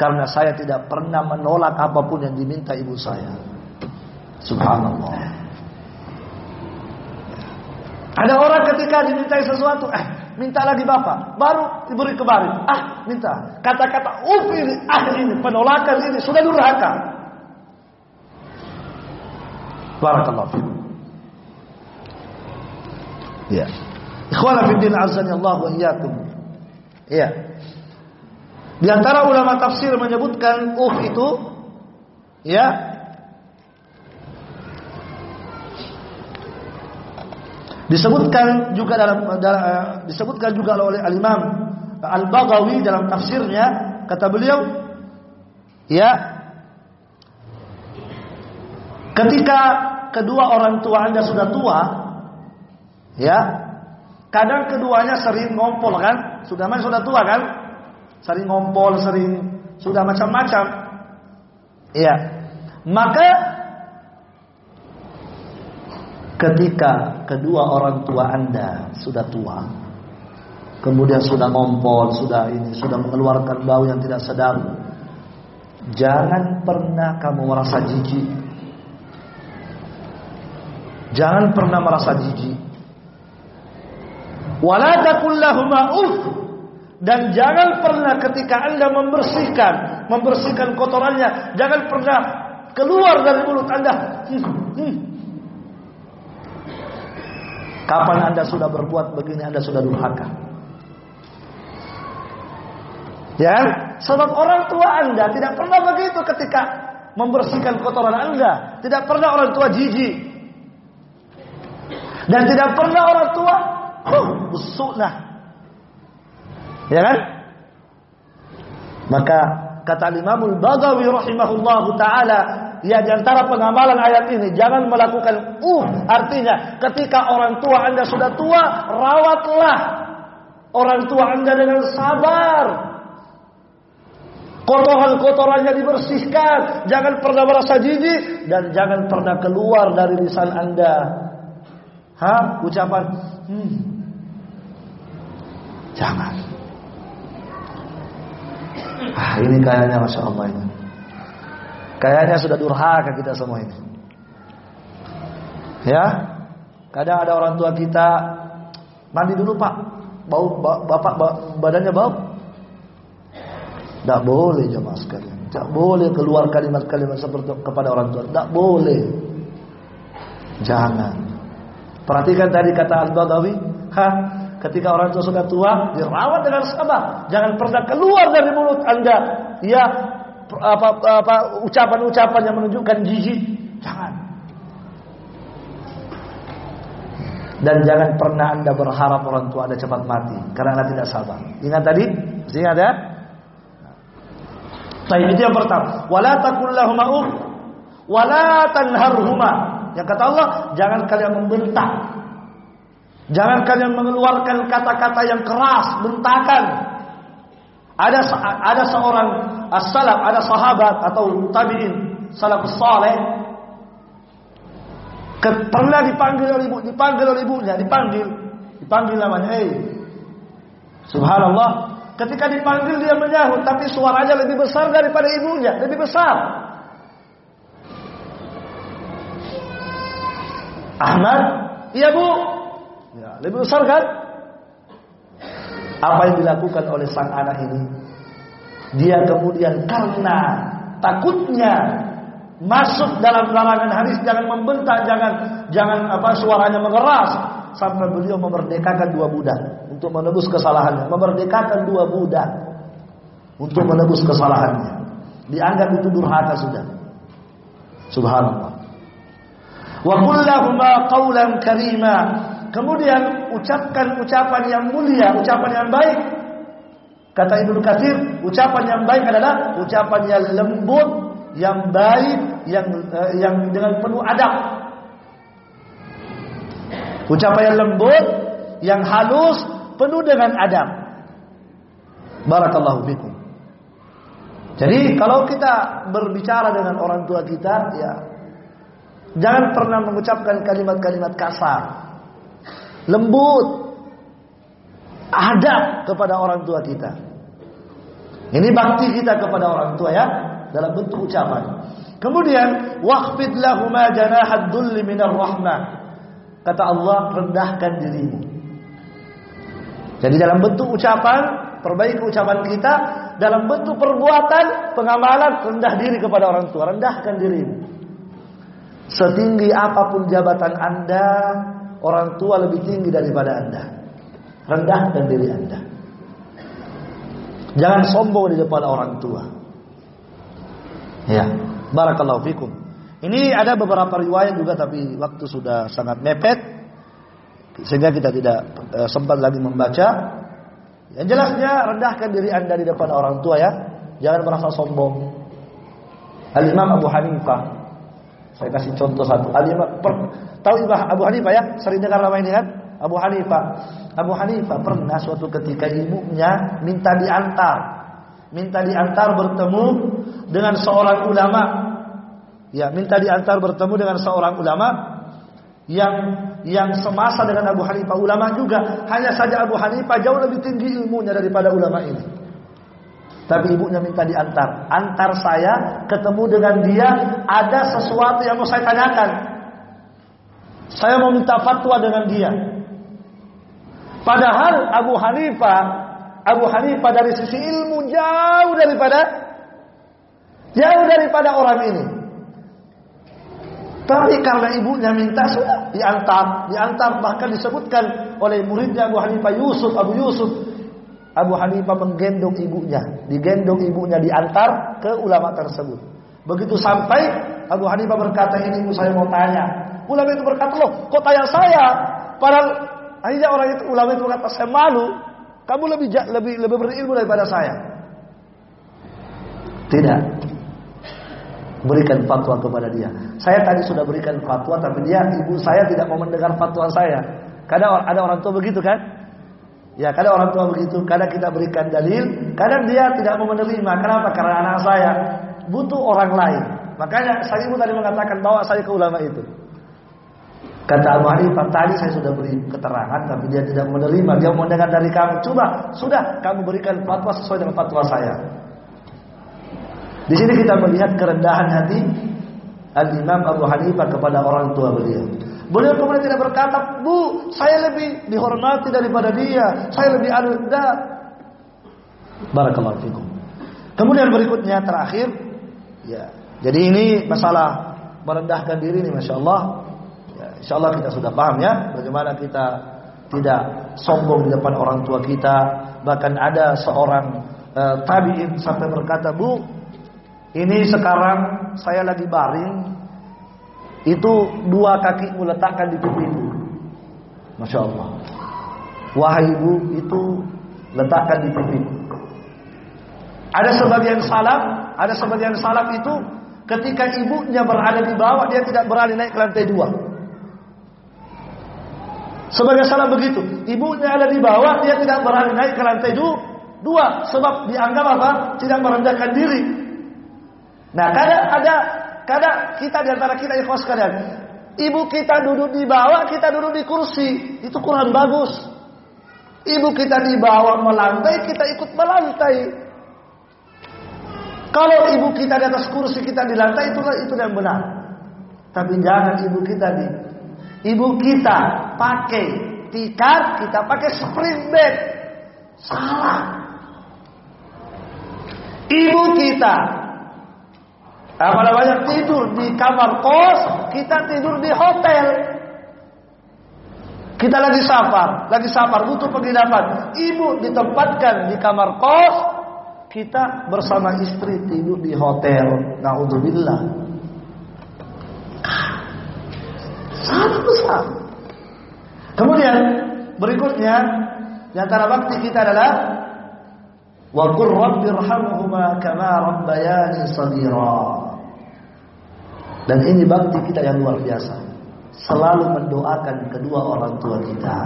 Karena saya tidak pernah menolak apa pun yang diminta ibu saya. Subhanallah. Ada orang ketika dimintai sesuatu, eh minta lagi bapak, baru diberi kemarin, ah minta. Kata-kata uf ini, ah ini, penolakan ini sudah durhaka. Barakallahu fikum. Ya. Ikhwana fi din azani Allah wa iyyakum. Ya. Di antara ulama tafsir menyebutkan uf itu ya disebutkan juga dalam, dalam disebutkan juga oleh al-Imam Al-Baghawi dalam tafsirnya kata beliau ya ketika kedua orang tua Anda sudah tua, ya, kadang keduanya sering ngompol kan? Sudah mas sudah tua kan? Sering ngompol, sering sudah macam-macam. Ya. Maka ketika kedua orang tua Anda sudah tua, kemudian sudah ngompol, sudah ini, sudah mengeluarkan bau yang tidak sedap, jangan pernah kamu merasa jijik Jangan pernah merasa jijik. Wala uff. Dan jangan pernah ketika Anda membersihkan, membersihkan kotorannya, jangan pernah keluar dari mulut Anda. Hmm, hmm. Kapan Anda sudah berbuat begini, Anda sudah durhaka. Ya, sebab orang tua Anda tidak pernah begitu ketika membersihkan kotoran Anda. Tidak pernah orang tua jijik. Dan tidak pernah orang tua huh, busuklah. Ya kan? Maka kata Imamul Bagawi rahimahullah taala ya di antara pengamalan ayat ini jangan melakukan uh artinya ketika orang tua Anda sudah tua rawatlah orang tua Anda dengan sabar kotoran-kotorannya dibersihkan jangan pernah merasa jijik dan jangan pernah keluar dari lisan Anda Ha? Ucapan hmm. Jangan Ah ini kayaknya Masya Allah ini. Kayaknya sudah durhaka kita semua ini. Ya? Kadang ada orang tua kita Mandi dulu pak. Bau bapak badannya bau. Tidak boleh jemaah sekalian. Tidak boleh keluar kalimat-kalimat seperti kepada orang tua. Tidak boleh. Jangan. Perhatikan tadi kata Al-Badawi, ha, ketika orang tua sudah tua, dirawat dengan sabar. Jangan pernah keluar dari mulut Anda ya apa apa ucapan-ucapan yang menunjukkan jijik. Jangan. Dan jangan pernah Anda berharap orang tua Anda cepat mati karena Anda tidak sabar. Ingat tadi? Ingat ya? Baik, itu yang pertama. Wala taqul lahum wala tanharhuma yang kata Allah, jangan kalian membentak. Jangan kalian mengeluarkan kata-kata yang keras, bentakan. Ada ada seorang as-salaf, ada sahabat atau tabi'in, salafus saleh pernah dipanggil oleh ibu, dipanggil oleh ibunya, dipanggil, dipanggil namanya, "Hei." Subhanallah, ketika dipanggil dia menyahut, tapi suaranya lebih besar daripada ibunya, lebih besar. Ahmad, iya bu. Ya, lebih besar kan? Apa yang dilakukan oleh sang anak ini? Dia kemudian karena takutnya masuk dalam larangan hadis jangan membentak, jangan jangan apa suaranya mengeras sampai beliau memerdekakan dua budak untuk menebus kesalahannya, memerdekakan dua budak untuk menebus kesalahannya. Dianggap itu durhaka sudah. Subhanallah. Wa kullahuma qawlan karima. Kemudian ucapkan ucapan yang mulia, ucapan yang baik. Kata Ibnu Katsir, ucapan yang baik adalah ucapan yang lembut, yang baik, yang uh, yang dengan penuh adab. Ucapan yang lembut, yang halus, penuh dengan adab. Barakallahu fikum. Jadi kalau kita berbicara dengan orang tua kita, ya jangan pernah mengucapkan kalimat-kalimat kasar, lembut, adab kepada orang tua kita. Ini bakti kita kepada orang tua ya dalam bentuk ucapan. Kemudian waqfid lahuma janahad dhulli minar rahmah. Kata Allah rendahkan dirimu. Jadi dalam bentuk ucapan perbaiki ucapan kita dalam bentuk perbuatan, pengamalan, rendah diri kepada orang tua, rendahkan dirimu. Setinggi apa pun jabatan Anda, orang tua lebih tinggi daripada Anda. Rendahkan diri Anda. Jangan sombong di depan orang tua. Ya, barakallahu fikum. Ini ada beberapa riwayat juga tapi waktu sudah sangat mepet sehingga kita tidak uh, sempat lagi membaca. Yang jelasnya rendahkan diri anda di depan orang tua ya. Jangan merasa sombong. Al-Imam Abu Hanifah. Saya kasih contoh satu. Al-Imam tahu Imam Abu Hanifah ya? Sering dengar nama ini kan? Abu Hanifah. Abu Hanifah pernah suatu ketika ibunya minta diantar. Minta diantar bertemu dengan seorang ulama. Ya, minta diantar bertemu dengan seorang ulama yang yang semasa dengan Abu Hanifah ulama juga hanya saja Abu Hanifah jauh lebih tinggi ilmunya daripada ulama ini. Tapi ibunya minta diantar, antar saya ketemu dengan dia ada sesuatu yang mau saya tanyakan. Saya mau minta fatwa dengan dia. Padahal Abu Hanifah, Abu Hanifah dari sisi ilmu jauh daripada jauh daripada orang ini. Tapi karena ibunya minta sudah diantar, diantar bahkan disebutkan oleh muridnya Abu Hanifah Yusuf, Abu Yusuf. Abu Hanifah menggendong ibunya, digendong ibunya diantar ke ulama tersebut. Begitu sampai Abu Hanifah berkata ini ibu saya mau tanya. Ulama itu berkata loh, kok tanya saya? Padahal akhirnya orang itu ulama itu berkata saya malu. Kamu lebih lebih lebih berilmu daripada saya. Tidak berikan fatwa kepada dia. Saya tadi sudah berikan fatwa tapi dia ibu saya tidak mau mendengar fatwa saya. Kadang ada orang tua begitu kan? Ya, kadang orang tua begitu, kadang kita berikan dalil, kadang dia tidak mau menerima. Kenapa? Karena anak saya butuh orang lain. Makanya saya ibu tadi mengatakan bawa saya ke ulama itu. Kata Abu Hanifah tadi saya sudah beri keterangan tapi dia tidak menerima. Dia mau mendengar dari kamu. Coba, sudah kamu berikan fatwa sesuai dengan fatwa saya. Di sini kita melihat kerendahan hati Al-Imam Abu Hanifah kepada orang tua beliau. Beliau kemudian tidak berkata, Bu, saya lebih dihormati daripada dia. Saya lebih anu. Barakallahu fikum. Kemudian berikutnya terakhir, ya. Jadi ini masalah merendahkan diri ini, masya Allah. Ya, insya Allah kita sudah paham ya, bagaimana kita tidak sombong di depan orang tua kita. Bahkan ada seorang uh, tabiin sampai berkata, Bu, ini sekarang saya lagi baring, itu dua kakimu letakkan di pipiku. Masya Allah. Wahai ibu, itu letakkan di pipiku. Ada sebagian salaf, ada sebagian salaf itu ketika ibunya berada di bawah, dia tidak berani naik ke lantai dua. Sebagai salah begitu, ibunya ada di bawah, dia tidak berani naik ke lantai dua, sebab dianggap apa? Tidak merendahkan diri. Nah, kadang ada kadang kita di antara kita ikhwas kalian, ibu kita duduk di bawah, kita duduk di kursi, itu kurang bagus. Ibu kita di bawah melantai, kita ikut melantai. Kalau ibu kita di atas kursi, kita di lantai, itulah itu yang benar. Tapi jangan ibu kita di ibu kita pakai tikar, kita pakai spring bed. Salah. Ibu kita Nah, pada banyak tidur di kamar kos, kita tidur di hotel. Kita lagi safar, lagi safar butuh penginapan. Ibu ditempatkan di kamar kos, kita bersama istri tidur di hotel. Nauzubillah. Sangat besar. Kemudian berikutnya di antara bakti kita adalah wa qur rabbirhamhuma kama rabbayani shaghira. Dan ini bakti kita yang luar biasa. Selalu mendoakan kedua orang tua kita.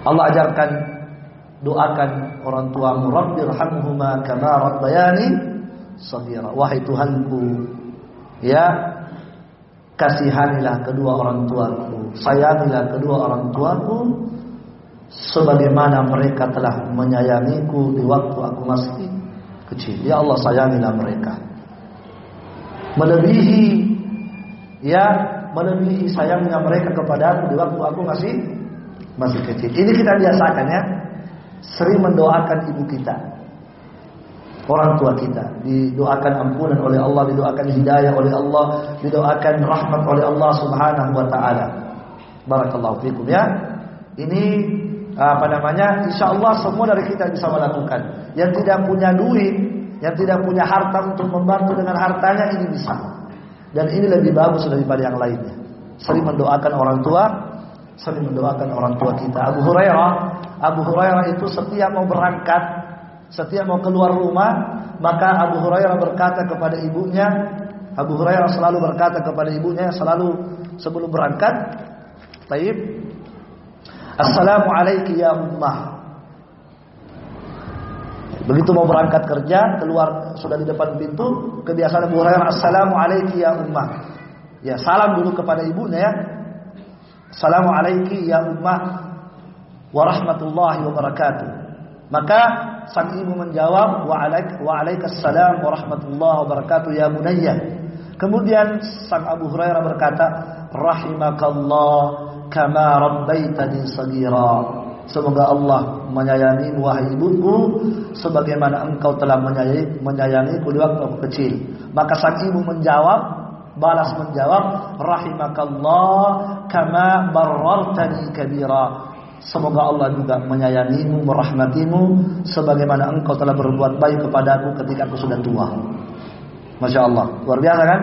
Allah ajarkan doakan orang tua Rabbirhamhuma kama rabbayani shaghira. Wahai Tuhanku, ya kasihanilah kedua orang tuaku, sayangilah kedua orang tuaku sebagaimana mereka telah menyayangiku di waktu aku masih kecil. Ya Allah sayangilah mereka melebihi ya melebihi sayangnya mereka kepada aku di waktu aku masih masih kecil. Ini kita biasakan ya. Sering mendoakan ibu kita. Orang tua kita didoakan ampunan oleh Allah, didoakan hidayah oleh Allah, didoakan rahmat oleh Allah Subhanahu wa taala. Barakallahu fikum ya. Ini apa namanya? Insya Allah semua dari kita bisa melakukan. Yang tidak punya duit yang tidak punya harta untuk membantu dengan hartanya ini bisa. Dan ini lebih bagus daripada yang lainnya. Sering mendoakan orang tua, sering mendoakan orang tua kita. Abu Hurairah, Abu Hurairah itu setiap mau berangkat, setiap mau keluar rumah, maka Abu Hurairah berkata kepada ibunya, Abu Hurairah selalu berkata kepada ibunya selalu sebelum berangkat, "Taib, Assalamualaikum ya ummah." Begitu mau berangkat kerja, keluar sudah di depan pintu, kebiasaan Abu Hurairah, Assalamualaikum ya ummah. Ya, salam dulu kepada ibunya ya. Assalamualaikum ya ummah wa rahmatullahi wa barakatuh. Maka sang ibu menjawab wa alaik wa alaikassalam wa rahmatullahi wa barakatuh ya bunayya. Kemudian sang Abu Hurairah berkata, rahimakallah kama rabbaitani sagira. Semoga Allah menyayangi wahai ibuku sebagaimana engkau telah menyayangi menyayangiku di waktu aku kecil. Maka sang ibu menjawab, balas menjawab, rahimakallah kama barartani kabira. Semoga Allah juga menyayangimu, merahmatimu sebagaimana engkau telah berbuat baik kepadaku ketika aku sudah tua. Masya Allah, luar biasa kan?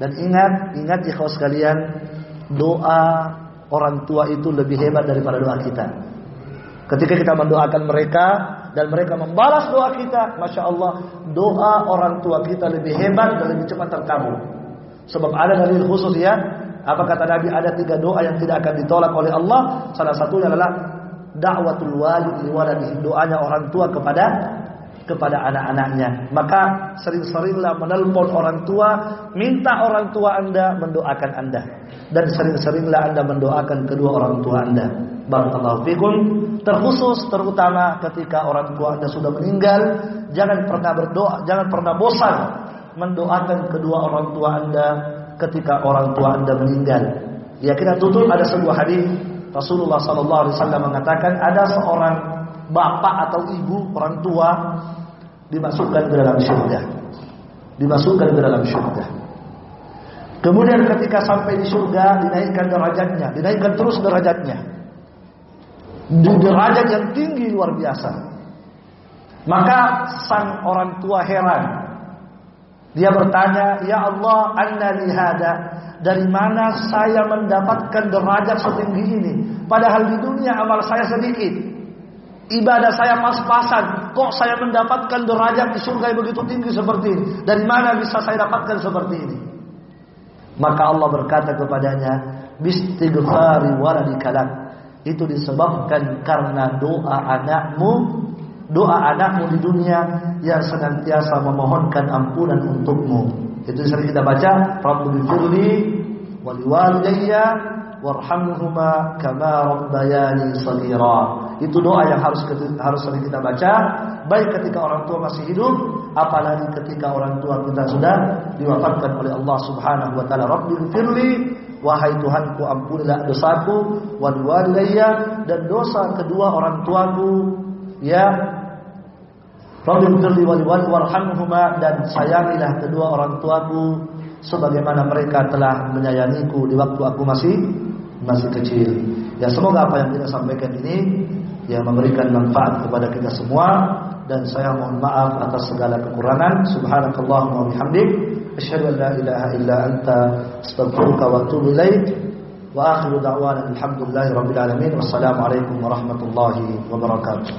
Dan ingat, ingat kau sekalian, doa orang tua itu lebih hebat daripada doa kita. Ketika kita mendoakan mereka dan mereka membalas doa kita, masya Allah, doa orang tua kita lebih hebat dan lebih cepat terkabul. Sebab ada dalil khusus ya. Apa kata Nabi? Ada tiga doa yang tidak akan ditolak oleh Allah. Salah satunya adalah dakwatul walid waladihi, doanya orang tua kepada kepada anak-anaknya. Maka sering-seringlah menelpon orang tua, minta orang tua Anda mendoakan Anda. Dan sering-seringlah Anda mendoakan kedua orang tua Anda. Barakallahu fikum. Terkhusus terutama ketika orang tua Anda sudah meninggal, jangan pernah berdoa, jangan pernah bosan mendoakan kedua orang tua Anda ketika orang tua Anda meninggal. Ya kita tutup ada sebuah hadis Rasulullah sallallahu alaihi wasallam mengatakan ada seorang bapak atau ibu orang tua dimasukkan ke dalam surga. Dimasukkan ke dalam surga. Kemudian ketika sampai di surga dinaikkan derajatnya, dinaikkan terus derajatnya di derajat yang tinggi luar biasa. Maka sang orang tua heran. Dia bertanya, "Ya Allah, anna lihada? Dari mana saya mendapatkan derajat setinggi ini? Padahal di dunia amal saya sedikit. Ibadah saya pas-pasan. Kok saya mendapatkan derajat di surga yang begitu tinggi seperti ini? Dari mana bisa saya dapatkan seperti ini?" Maka Allah berkata kepadanya, "Bistighfari waladikalak." itu disebabkan karena doa anakmu doa anakmu di dunia yang senantiasa memohonkan ampunan untukmu itu sering kita baca Rabbi firli wali walidayya warhamhuma kama rabbayani saghira. Itu doa yang harus harus sering kita baca baik ketika orang tua masih hidup apalagi ketika orang tua kita sudah diwafatkan oleh Allah Subhanahu wa taala. Rabbi firli Wahai Tuhanku ampunilah dosaku wal walidayya dan dosa kedua orang tuaku ya. Rabbi firli wali wali warhamhuma dan sayangilah kedua orang tuaku sebagaimana mereka telah menyayangiku di waktu aku masih masih kecil. Ya semoga apa yang kita sampaikan ini yang memberikan manfaat kepada kita semua dan saya mohon maaf atas segala kekurangan. Subhanakallahumma wa bihamdik asyhadu an la ilaha illa anta astaghfiruka wa atubu ilaik. Wa akhiru da'wana alhamdulillahi rabbil alamin. Wassalamu alaikum warahmatullahi wabarakatuh.